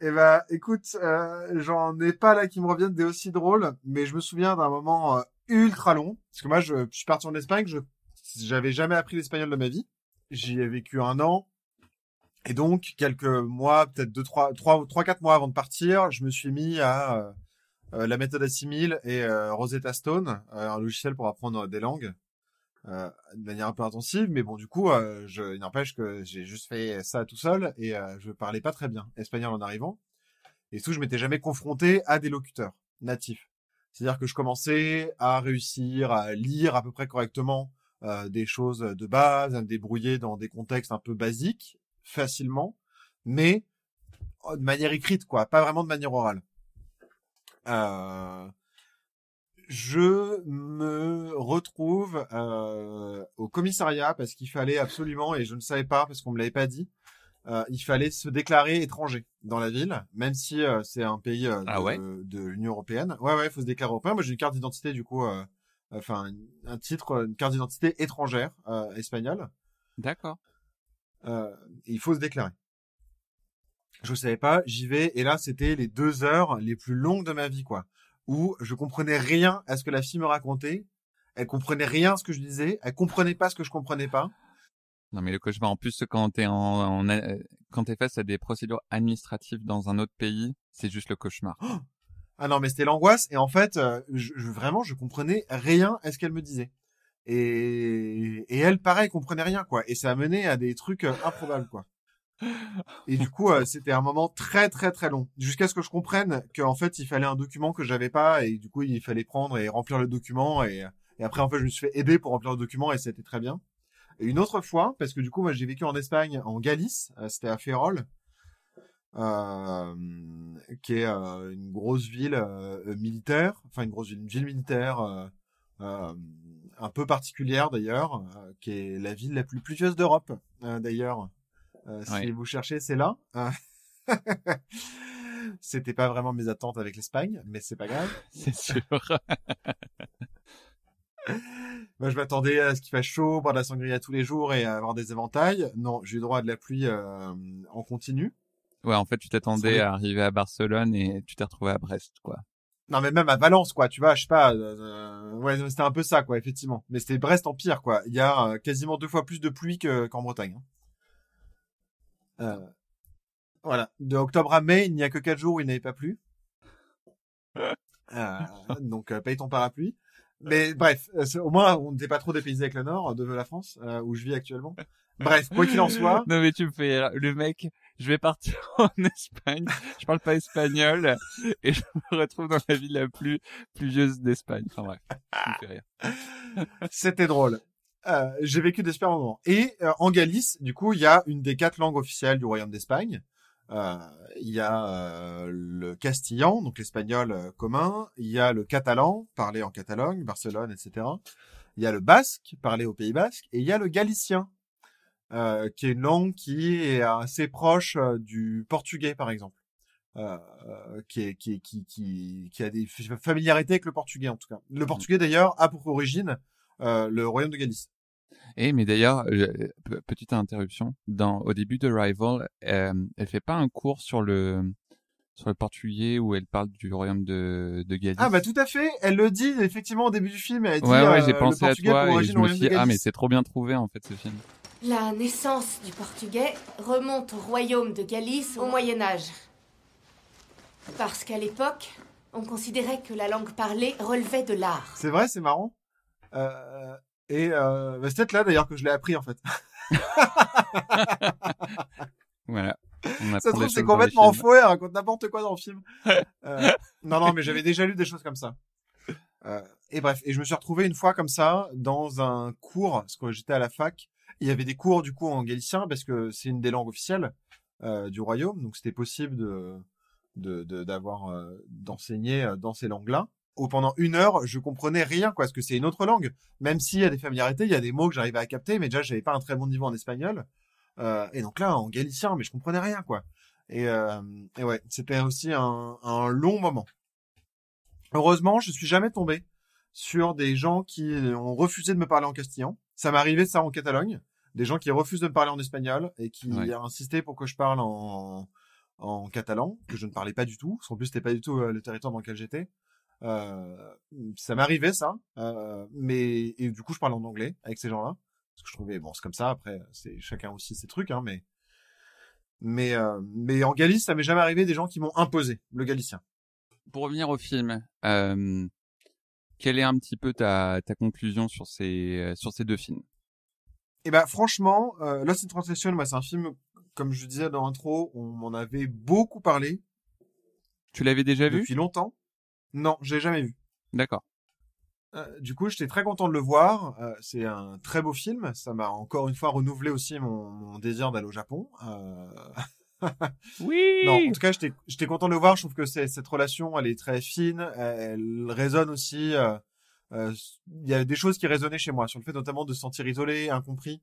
Eh ben, écoute, euh, j'en ai pas là qui me reviennent des aussi drôles, mais je me souviens d'un moment ultra long, parce que moi, je, suis parti en Espagne, je j'avais jamais appris l'espagnol de ma vie. J'y ai vécu un an. Et donc, quelques mois, peut-être deux, trois, trois, trois, quatre mois avant de partir, je me suis mis à euh, la méthode Assimil et euh, Rosetta Stone, euh, un logiciel pour apprendre des langues euh, de manière un peu intensive. Mais bon, du coup, je, il n'empêche que j'ai juste fait ça tout seul et je parlais pas très bien espagnol en arrivant. Et tout, je m'étais jamais confronté à des locuteurs natifs. C'est-à-dire que je commençais à réussir à lire à peu près correctement euh, des choses de base, à me débrouiller dans des contextes un peu basiques, facilement, mais oh, de manière écrite, quoi, pas vraiment de manière orale. Euh, je me retrouve euh, au commissariat parce qu'il fallait absolument, et je ne savais pas parce qu'on me l'avait pas dit, euh, il fallait se déclarer étranger dans la ville, même si euh, c'est un pays euh, ah de, de l'Union européenne. Ouais, ouais, il faut se déclarer européen. Moi, j'ai une carte d'identité du coup enfin un titre, une carte d'identité étrangère espagnole. D'accord. Il faut se déclarer. Je ne savais pas, j'y vais et là c'était les deux heures les plus longues de ma vie quoi, où je comprenais rien à ce que la fille me racontait, elle comprenait rien à ce que je disais, elle comprenait pas ce que je comprenais pas. Non mais le cauchemar en plus quand t'es en, en euh, quand t'es face à des procédures administratives dans un autre pays, c'est juste le cauchemar. Ah non, mais c'était l'angoisse. Et en fait, euh, je, vraiment, je comprenais rien à ce qu'elle me disait. Et, et elle, pareil, comprenait rien, quoi. Et ça a mené à des trucs euh, improbables, quoi. Et du coup, c'était un moment très, très, très long. Jusqu'à ce que je comprenne qu'en fait, il fallait un document que j'avais pas. Et du coup, il fallait prendre et remplir le document. Et après, en fait, je me suis fait aider pour remplir le document et c'était très bien. Et une autre fois, parce que du coup, moi, j'ai vécu en Espagne, en Galice. c'était à Ferrol euh, qui est euh, une grosse ville euh, militaire, enfin une grosse ville, une ville militaire un peu particulière d'ailleurs, qui est la ville la plus pluvieuse d'Europe d'ailleurs. Si vous cherchez, c'est là. C'était pas vraiment mes attentes avec l'Espagne, mais c'est pas grave. c'est sûr. Moi, je m'attendais à ce qu'il fasse chaud, boire de la sangria tous les jours et avoir des éventails. Non, j'ai eu droit à de la pluie en continu. Ouais, en fait, tu t'attendais à arriver à Barcelone et tu t'es retrouvé à Brest, quoi. Non, mais même à Valence, quoi, tu vois, je sais pas, euh, ouais, c'était un peu ça, quoi, effectivement. Mais c'était Brest en pire, quoi. Il y a euh, quasiment deux fois plus de pluie qu'en Bretagne. Hein. Euh, voilà. De octobre à mai, il n'y a que quatre jours où il n'avait pas plu. Euh, donc, paye ton parapluie. Mais bref, au moins, on n'était pas trop dépaysé avec le nord de la France, où je vis actuellement. Bref, quoi qu'il en soit. Non mais tu me fais le mec, je vais partir en Espagne, je parle pas espagnol et je me retrouve dans la ville la plus pluvieuse d'Espagne. Enfin bref, ça me fait rire. C'était drôle. Euh, j'ai vécu des super moments. Et euh, en Galice, du coup, il y a une des quatre langues officielles du Royaume d'Espagne. Euh, il y a euh, le castillan, donc l'espagnol euh, commun. Il y a le catalan, parlé en Catalogne, Barcelone, etc. Il y a le basque, parlé au Pays Basque. Et il y a le galicien, euh, qui est une langue qui est assez proche euh, du portugais, par exemple. Euh, euh, qui, est, qui, qui, qui, qui, a des familiarités avec le portugais, en tout cas. Le mmh. portugais, d'ailleurs, a pour origine le royaume de Galice. Et mais d'ailleurs, petite interruption, dans au début de Rival, euh, elle fait pas un cours sur le sur le portugais où elle parle du royaume de, de Galice? Ah bah tout à fait, elle le dit effectivement au début du film. Elle dit, ouais ouais, j'ai pensé à toi et je me suis dit, ah mais c'est trop bien trouvé en fait ce film. La naissance du portugais remonte au royaume de Galice au Moyen Âge. Parce qu'à l'époque, on considérait que la langue parlée relevait de l'art. C'est vrai, c'est marrant. Euh, et euh, bah, c'est peut-être là d'ailleurs que je l'ai appris en fait. voilà. Ça se trouve c'est complètement faux et raconte n'importe quoi dans le film. euh, non non mais j'avais déjà lu des choses comme ça. Euh, et bref, et je me suis retrouvé une fois comme ça dans un cours, parce que j'étais à la fac, Il y avait des cours du coup en galicien parce que c'est une des langues officielles euh, du royaume, donc c'était possible de de d'avoir euh, d'enseigner euh, dans ces langues-là. Ou pendant une heure, je comprenais rien quoi, parce que c'est une autre langue. Même s'il y a des familiarités, il y a des mots que j'arrivais à capter, mais déjà j'avais pas un très bon niveau en espagnol. Euh, et donc là, en galicien, mais je comprenais rien quoi. Et, euh, et ouais, c'était aussi un, un long moment. Heureusement, je suis jamais tombé sur des gens qui ont refusé de me parler en castillan. Ça m'est arrivé ça en Catalogne, des gens qui refusent de me parler en espagnol et qui Ouais. ont insisté pour que je parle en, en catalan, que je ne parlais pas du tout, parce qu'en plus c'était pas du tout euh, le territoire dans lequel j'étais. Euh, ça m'arrivait ça, euh, mais et du coup je parle en anglais avec ces gens-là, parce que je trouvais bon c'est comme ça. Après c'est chacun aussi ses trucs, hein, mais mais euh, mais en Galice ça m'est jamais arrivé des gens qui m'ont imposé le galicien. Pour revenir au film, euh, quelle est un petit peu ta, ta conclusion sur ces, euh, sur ces deux films? Et ben franchement, Lost in Translation, moi c'est un film comme je disais dans l'intro, on m'en avait beaucoup parlé Tu l'avais déjà vu? Depuis longtemps. Non, je l'ai jamais vu. D'accord. Euh, du coup, j'étais très content de le voir. Euh, c'est un très beau film. Ça m'a encore une fois renouvelé aussi mon, mon désir d'aller au Japon. Euh... Oui. Non, en tout cas, j'étais j'étais content de le voir. Je trouve que c'est cette relation, elle est très fine. Elle résonne aussi. Il y a des choses qui résonnaient chez moi sur le fait notamment de se sentir isolé, incompris.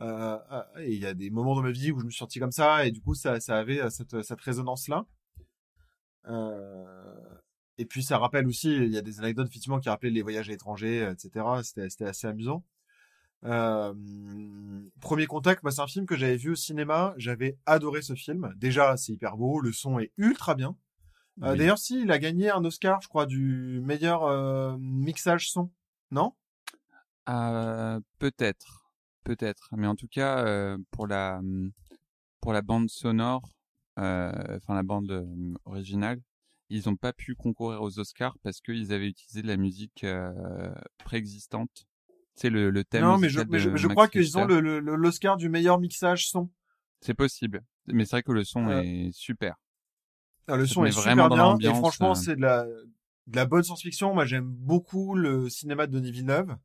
Et il y a des moments dans ma vie où je me suis senti comme ça et du coup ça, ça avait cette, cette résonance là. Euh, et puis ça rappelle aussi, il y a des anecdotes effectivement qui rappelaient les voyages à l'étranger, euh, etc. C'était assez amusant. Euh, Premier contact, bah, c'est un film que j'avais vu au cinéma. J'avais adoré ce film. Déjà, c'est hyper beau, le son est ultra bien. Euh, Oui. D'ailleurs, si, il a gagné un Oscar, je crois, du meilleur euh, mixage son. Non? Peut-être, peut-être, mais en tout cas pour la pour la bande sonore, enfin la bande originale, ils n'ont pas pu concourir aux Oscars parce qu'ils avaient utilisé de la musique euh, préexistante. C'est le, le thème. Non, mais je, mais je, je crois qu'ils ont Richter. le- le- l'Oscar du meilleur mixage son. C'est possible, mais c'est vrai que le son Euh, est super. Ah, le son est vraiment super bien et franchement euh. c'est de la de la bonne science-fiction. Moi j'aime beaucoup le cinéma de Denis Villeneuve.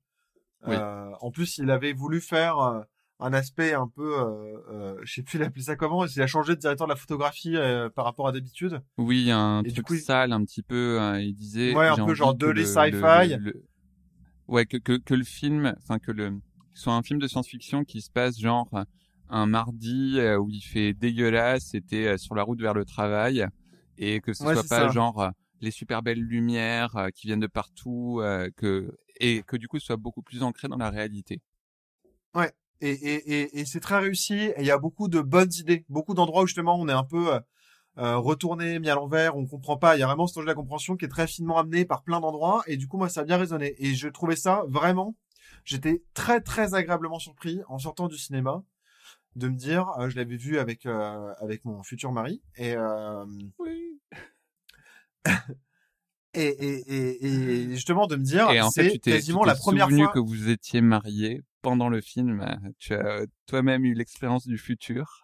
Oui. Euh, en plus il avait voulu faire euh, un aspect un peu, euh, euh, je sais plus l'appeler ça comment. Il a changé de directeur de la photographie euh, par rapport à d'habitude. Oui, un Et truc coup, sale un petit peu. hein, il disait. Ouais, un peu genre de les le- sci-fi. le- Ouais, que, que que le film, enfin que le soit un film de science-fiction qui se passe genre un mardi euh, où il fait dégueulasse, c'était sur la route vers le travail, et que ce Ouais, soit pas ça. genre les super belles lumières qui viennent de partout, que et que du coup soit beaucoup plus ancré dans la réalité. Ouais. Et, et, et, et c'est très réussi. Et il y a beaucoup de bonnes idées, beaucoup d'endroits où justement on est un peu euh, euh, retourné, mis à l'envers, on comprend pas. Il y a vraiment ce enjeu de la compréhension qui est très finement amené par plein d'endroits. Et du coup, moi, ça a bien résonné. Et je trouvais ça vraiment. J'étais très très agréablement surpris en sortant du cinéma de me dire, euh, je l'avais vu avec euh, avec mon futur mari et euh, Oui. et, et, et, et justement de me dire, c'est tu quasiment la première fois. que vous étiez mariés pendant le film. euh, Tu as euh, toi-même eu l'expérience du futur.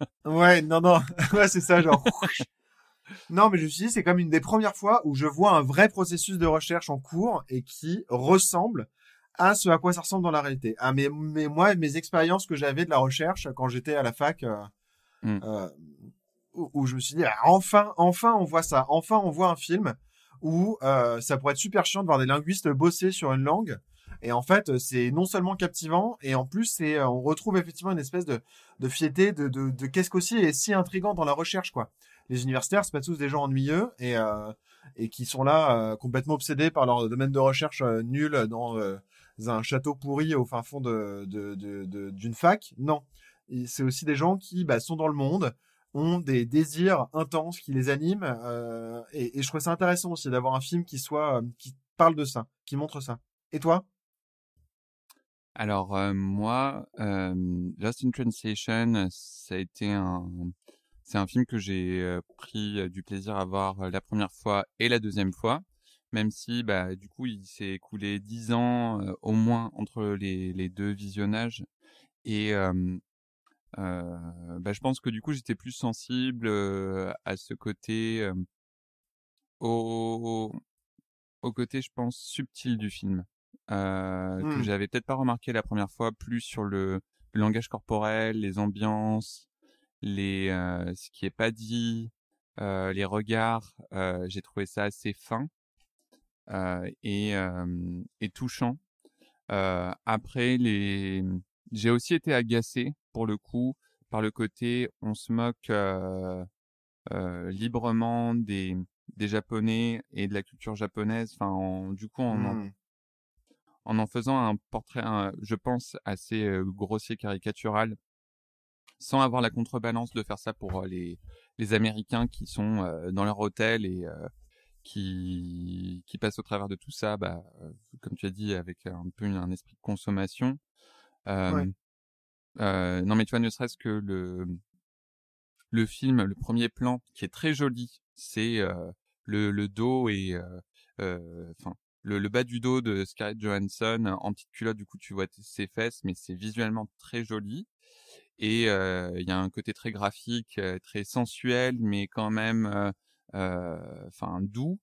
Ouais, non, non, ouais, c'est ça, genre. non, mais je me suis dit, c'est comme une des premières fois où je vois un vrai processus de recherche en cours et qui ressemble à ce à quoi ça ressemble dans la réalité. À mes, mes moi, mes expériences que j'avais de la recherche quand j'étais à la fac, euh, Mm. euh, où, où je me suis dit, ah, enfin, enfin, on voit ça. Enfin, on voit un film où euh, ça pourrait être super chiant de voir des linguistes bosser sur une langue. Et en fait, c'est non seulement captivant, et en plus, c'est, on retrouve effectivement une espèce de, de fierté, de, de, de qu'est-ce qu'aussi est si intrigant dans la recherche, quoi. Les universitaires, c'est pas tous des gens ennuyeux et, euh, et qui sont là euh, complètement obsédés par leur domaine de recherche euh, nul dans euh, un château pourri au fin fond de, d'une fac. Non. C'est aussi des gens qui bah, sont dans le monde, ont des désirs intenses qui les animent. euh, et, et je trouve ça intéressant aussi d'avoir un film qui soit, euh, qui parle de ça, qui montre ça. Et toi? Alors euh, moi, euh, Lost in Translation, ça a été un, c'est un film que j'ai euh, pris euh, du plaisir à voir euh, la première fois et la deuxième fois, même si bah du coup il s'est écoulé dix ans au moins entre les, deux visionnages et bah, je pense que du coup j'étais plus sensible à ce côté au côté je pense subtil du film euh, que Hmm. j'avais peut-être pas remarqué la première fois, plus sur le, le langage corporel, les ambiances, les euh, ce qui est pas dit, euh, les regards. euh, J'ai trouvé ça assez fin euh, et, euh, et touchant. Euh, après, les, j'ai aussi été agacé pour le coup par le côté on se moque euh, euh, librement des des japonais et de la culture japonaise. Enfin, en- du coup, en Hmm. En en faisant un portrait, un- je pense, assez grossier, caricatural, sans avoir la contrebalance de faire ça pour les, les Américains qui sont dans leur hôtel et qui, qui passent au travers de tout ça, bah, comme tu as dit, avec un peu un esprit de consommation. Euh, Ouais. euh, non, mais tu vois, ne serait-ce que le, le film, le premier plan, qui est très joli, c'est euh, le, le dos et enfin le, le bas du dos de Scarlett Johansson en petite culotte. Du coup, tu vois ses fesses, mais c'est visuellement très joli. Et euh, il y a un côté très graphique, euh, très sensuel, mais quand même, euh, enfin doux.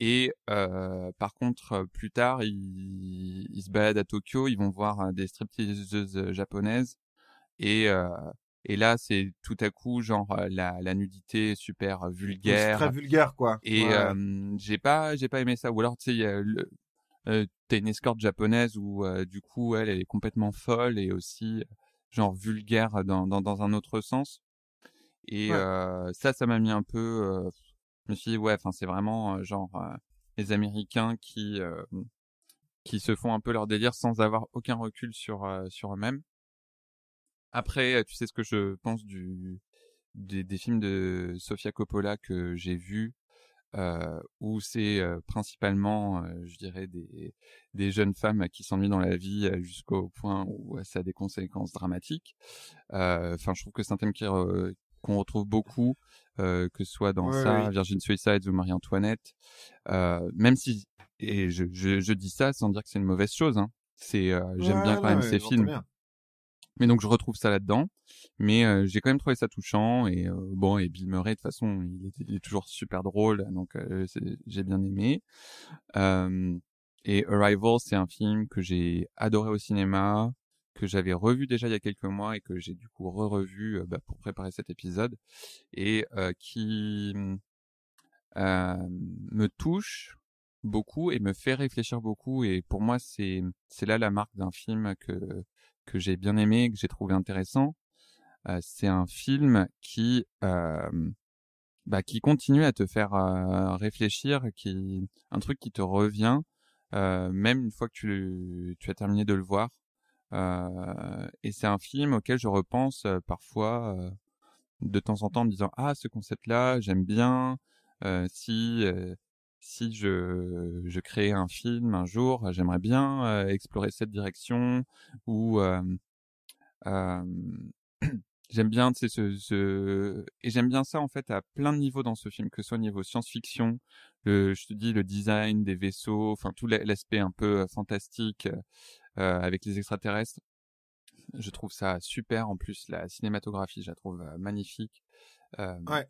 Et euh, par contre, plus tard, ils, ils se baladent à Tokyo, ils vont voir des stripteaseuses japonaises. Et, euh, et là, c'est tout à coup genre la, la nudité super vulgaire. très vulgaire, quoi. Et Ouais, euh, j'ai pas j'ai pas aimé ça. Ou alors tu sais, euh, t'as une escorte japonaise où euh, du coup elle, elle est complètement folle et aussi genre vulgaire dans dans, dans un autre sens. Et Ouais. euh, ça, ça m'a mis un peu. euh, je me suis dit ouais, enfin c'est vraiment euh, genre euh, les Américains qui euh, qui se font un peu leur délire sans avoir aucun recul sur euh, sur eux-mêmes. Après, euh, tu sais ce que je pense du des, des films de Sofia Coppola que j'ai vus euh, où c'est euh, principalement, euh, je dirais, des, des jeunes femmes qui s'ennuient dans la vie euh, jusqu'au point où euh, ça a des conséquences dramatiques. Euh, Enfin, je trouve que c'est un thème qui re- qu'on retrouve beaucoup, euh, que ce soit dans Ouais, ça. Virgin Suicide ou Marie-Antoinette. Euh, même si, et je, je, je dis ça sans dire que c'est une mauvaise chose. Hein. C'est, euh, j'aime Ouais, bien quand même ces films. bien. Mais donc je retrouve ça là-dedans. Mais euh, j'ai quand même trouvé ça touchant et euh, bon et Bill Murray de toute façon il est, toujours super drôle donc euh, j'ai bien aimé. Et Arrival c'est un film que j'ai adoré au cinéma que j'avais revu déjà il y a quelques mois et que j'ai du coup re-revu euh, bah, pour préparer cet épisode et euh, qui euh, me touche beaucoup et me fait réfléchir beaucoup et pour moi c'est c'est là la marque d'un film que que j'ai bien aimé que j'ai trouvé intéressant Euh, c'est un film qui euh, bah, qui continue à te faire euh, réfléchir qui un truc qui te revient même une fois que tu tu as terminé de le voir et c'est un film auquel je repense parfois de temps en temps en me disant ah ce concept là j'aime bien si si je je crée un film un jour j'aimerais bien euh, explorer cette direction ou euh, euh, j'aime bien tu sais ce, ce et j'aime bien ça en fait à plein de niveaux dans ce film que ce soit au niveau science-fiction le je te dis le design des vaisseaux enfin tout la- l'aspect un peu euh, fantastique euh, avec les extraterrestres je trouve ça super en plus la cinématographie je la trouve euh, magnifique euh, Ouais.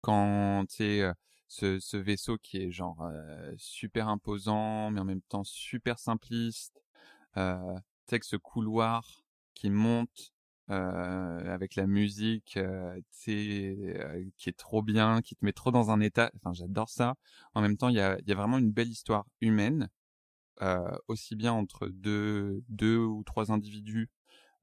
quand tu sais euh, ce, vaisseau qui est genre euh, super imposant mais en même temps super simpliste euh, tu sais que ce couloir qui monte euh, avec la musique euh, euh, qui est trop bien qui te met trop dans un état enfin j'adore ça. En même temps il y a, y a vraiment une belle histoire humaine aussi bien entre deux deux ou trois individus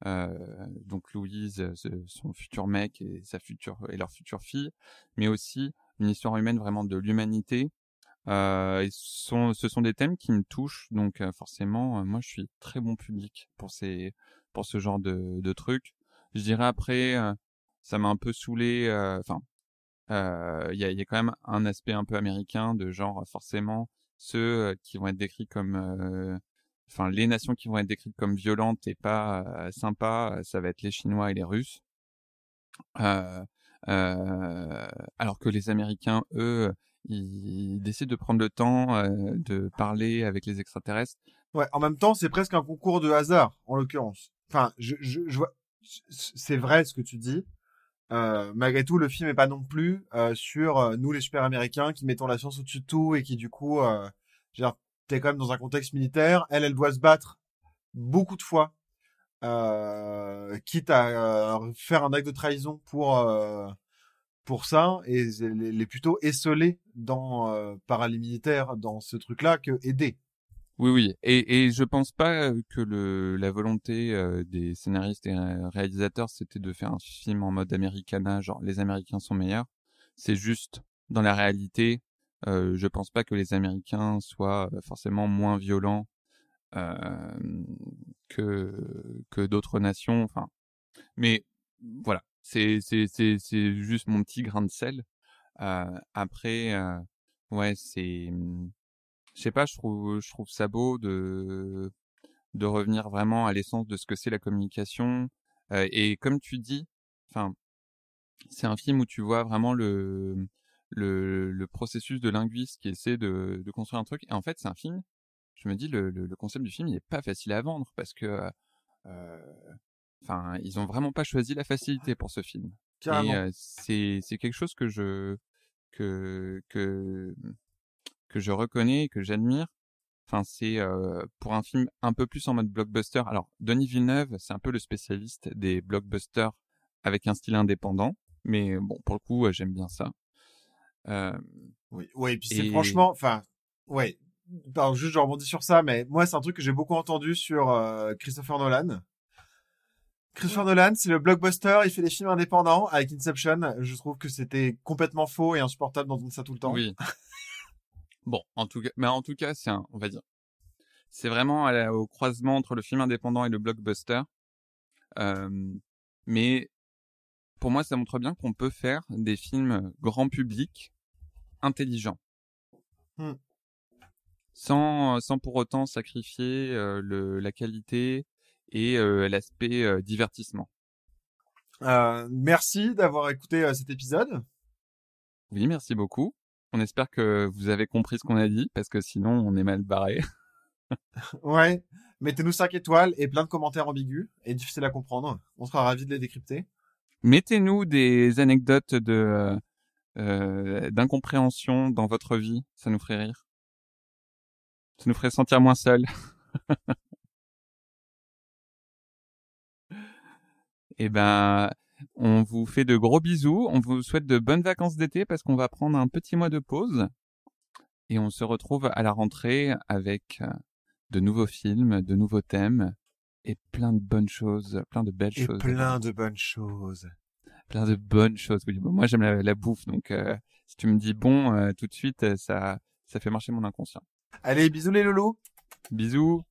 donc Louise, son futur mec et sa future et leur future fille, mais aussi une histoire humaine vraiment de l'humanité. Euh, et sont, ce sont des thèmes qui me touchent, donc euh, forcément, euh, moi, je suis très bon public pour ces, pour ce genre de, de trucs. Je dirais après, euh, ça m'a un peu saoulé. Enfin, il y, a, y a quand même un aspect un peu américain de genre forcément ceux qui vont être décrits comme enfin les nations qui vont être décrites comme violentes et pas sympas, ça va être les Chinois et les Russes. Euh, alors que les Américains, eux, ils décident de prendre le temps euh, de parler avec les extraterrestres. Ouais, en même temps, c'est presque un concours de hasard, en l'occurrence. Enfin, je, je, je vois, c'est vrai ce que tu dis. Euh, malgré tout, le film est pas non plus euh, sur euh, nous les super américains qui mettons la science au-dessus de tout et qui du coup, euh, t'es quand même dans un contexte militaire. Elle, elle doit se battre beaucoup de fois, euh, quitte à euh, faire un acte de trahison pour euh, pour ça, et elle est plutôt esselée dans euh, par les militaires dans ce truc-là que aider. Oui, oui, et, et je pense pas que le la volonté euh, des scénaristes et réalisateurs c'était de faire un film en mode Americana, genre les Américains sont meilleurs. C'est juste dans la réalité, euh, je pense pas que les Américains soient euh, forcément moins violents euh, que que d'autres nations. Enfin, mais voilà, c'est juste mon petit grain de sel. Euh, après, euh, ouais, c'est je sais pas, je trouve, je trouve ça beau de, de revenir vraiment à l'essence de ce que c'est la communication. Euh, et comme tu dis, enfin, c'est un film où tu vois vraiment le, le, le processus de linguiste qui essaie de, de construire un truc. Et en fait, c'est un film, je me dis, le, le, le concept du film, il est pas facile à vendre parce que, euh, enfin, ils ont vraiment pas choisi la facilité pour ce film. Carrément. Et euh, c'est, c'est quelque chose que je, que, que, que je reconnais, que j'admire. Enfin, c'est euh, pour un film un peu plus en mode blockbuster. Alors, Denis Villeneuve, c'est un peu le spécialiste des blockbusters avec un style indépendant. Mais bon, pour le coup, euh, j'aime bien ça. Euh, Oui, ouais, et puis c'est et- franchement, enfin, ouais. Pardon, juste je rebondis sur ça, mais moi c'est un truc que j'ai beaucoup entendu sur euh, Christopher Nolan. Christopher Nolan, c'est le blockbuster, il fait des films indépendants avec Inception. Je trouve que c'était complètement faux et insupportable d'entendre ça tout le temps. Oui. bon, en tout cas, mais en tout cas, c'est un, on va dire, c'est vraiment à la- au croisement entre le film indépendant et le blockbuster. Euh, mais pour moi, ça montre bien qu'on peut faire des films grand public intelligents. Hmm. Sans, sans pour autant sacrifier euh, le, la qualité et euh, l'aspect euh, divertissement. Euh, merci d'avoir écouté euh, cet épisode. Oui, merci beaucoup. On espère que vous avez compris ce qu'on a dit, parce que sinon on est mal barré. Ouais. Mettez-nous 5 étoiles et plein de commentaires ambigus et difficiles à comprendre. On sera ravis de les décrypter. Mettez-nous des anecdotes de euh, euh, d'incompréhension dans votre vie, ça nous ferait rire. Ça nous ferait sentir moins seuls. Eh ben, on vous fait de gros bisous. On vous souhaite de bonnes vacances d'été parce qu'on va prendre un petit mois de pause. Et on se retrouve à la rentrée avec euh, de nouveaux films, de nouveaux thèmes et plein de bonnes choses, plein de belles Et choses. plein de bonnes choses. Plein de bonnes choses. Oui, bon, moi j'aime la, la bouffe, donc euh, si tu me dis bon euh, tout de suite, ça, ça fait marcher mon inconscient. Allez, bisous les loulous. Bisous.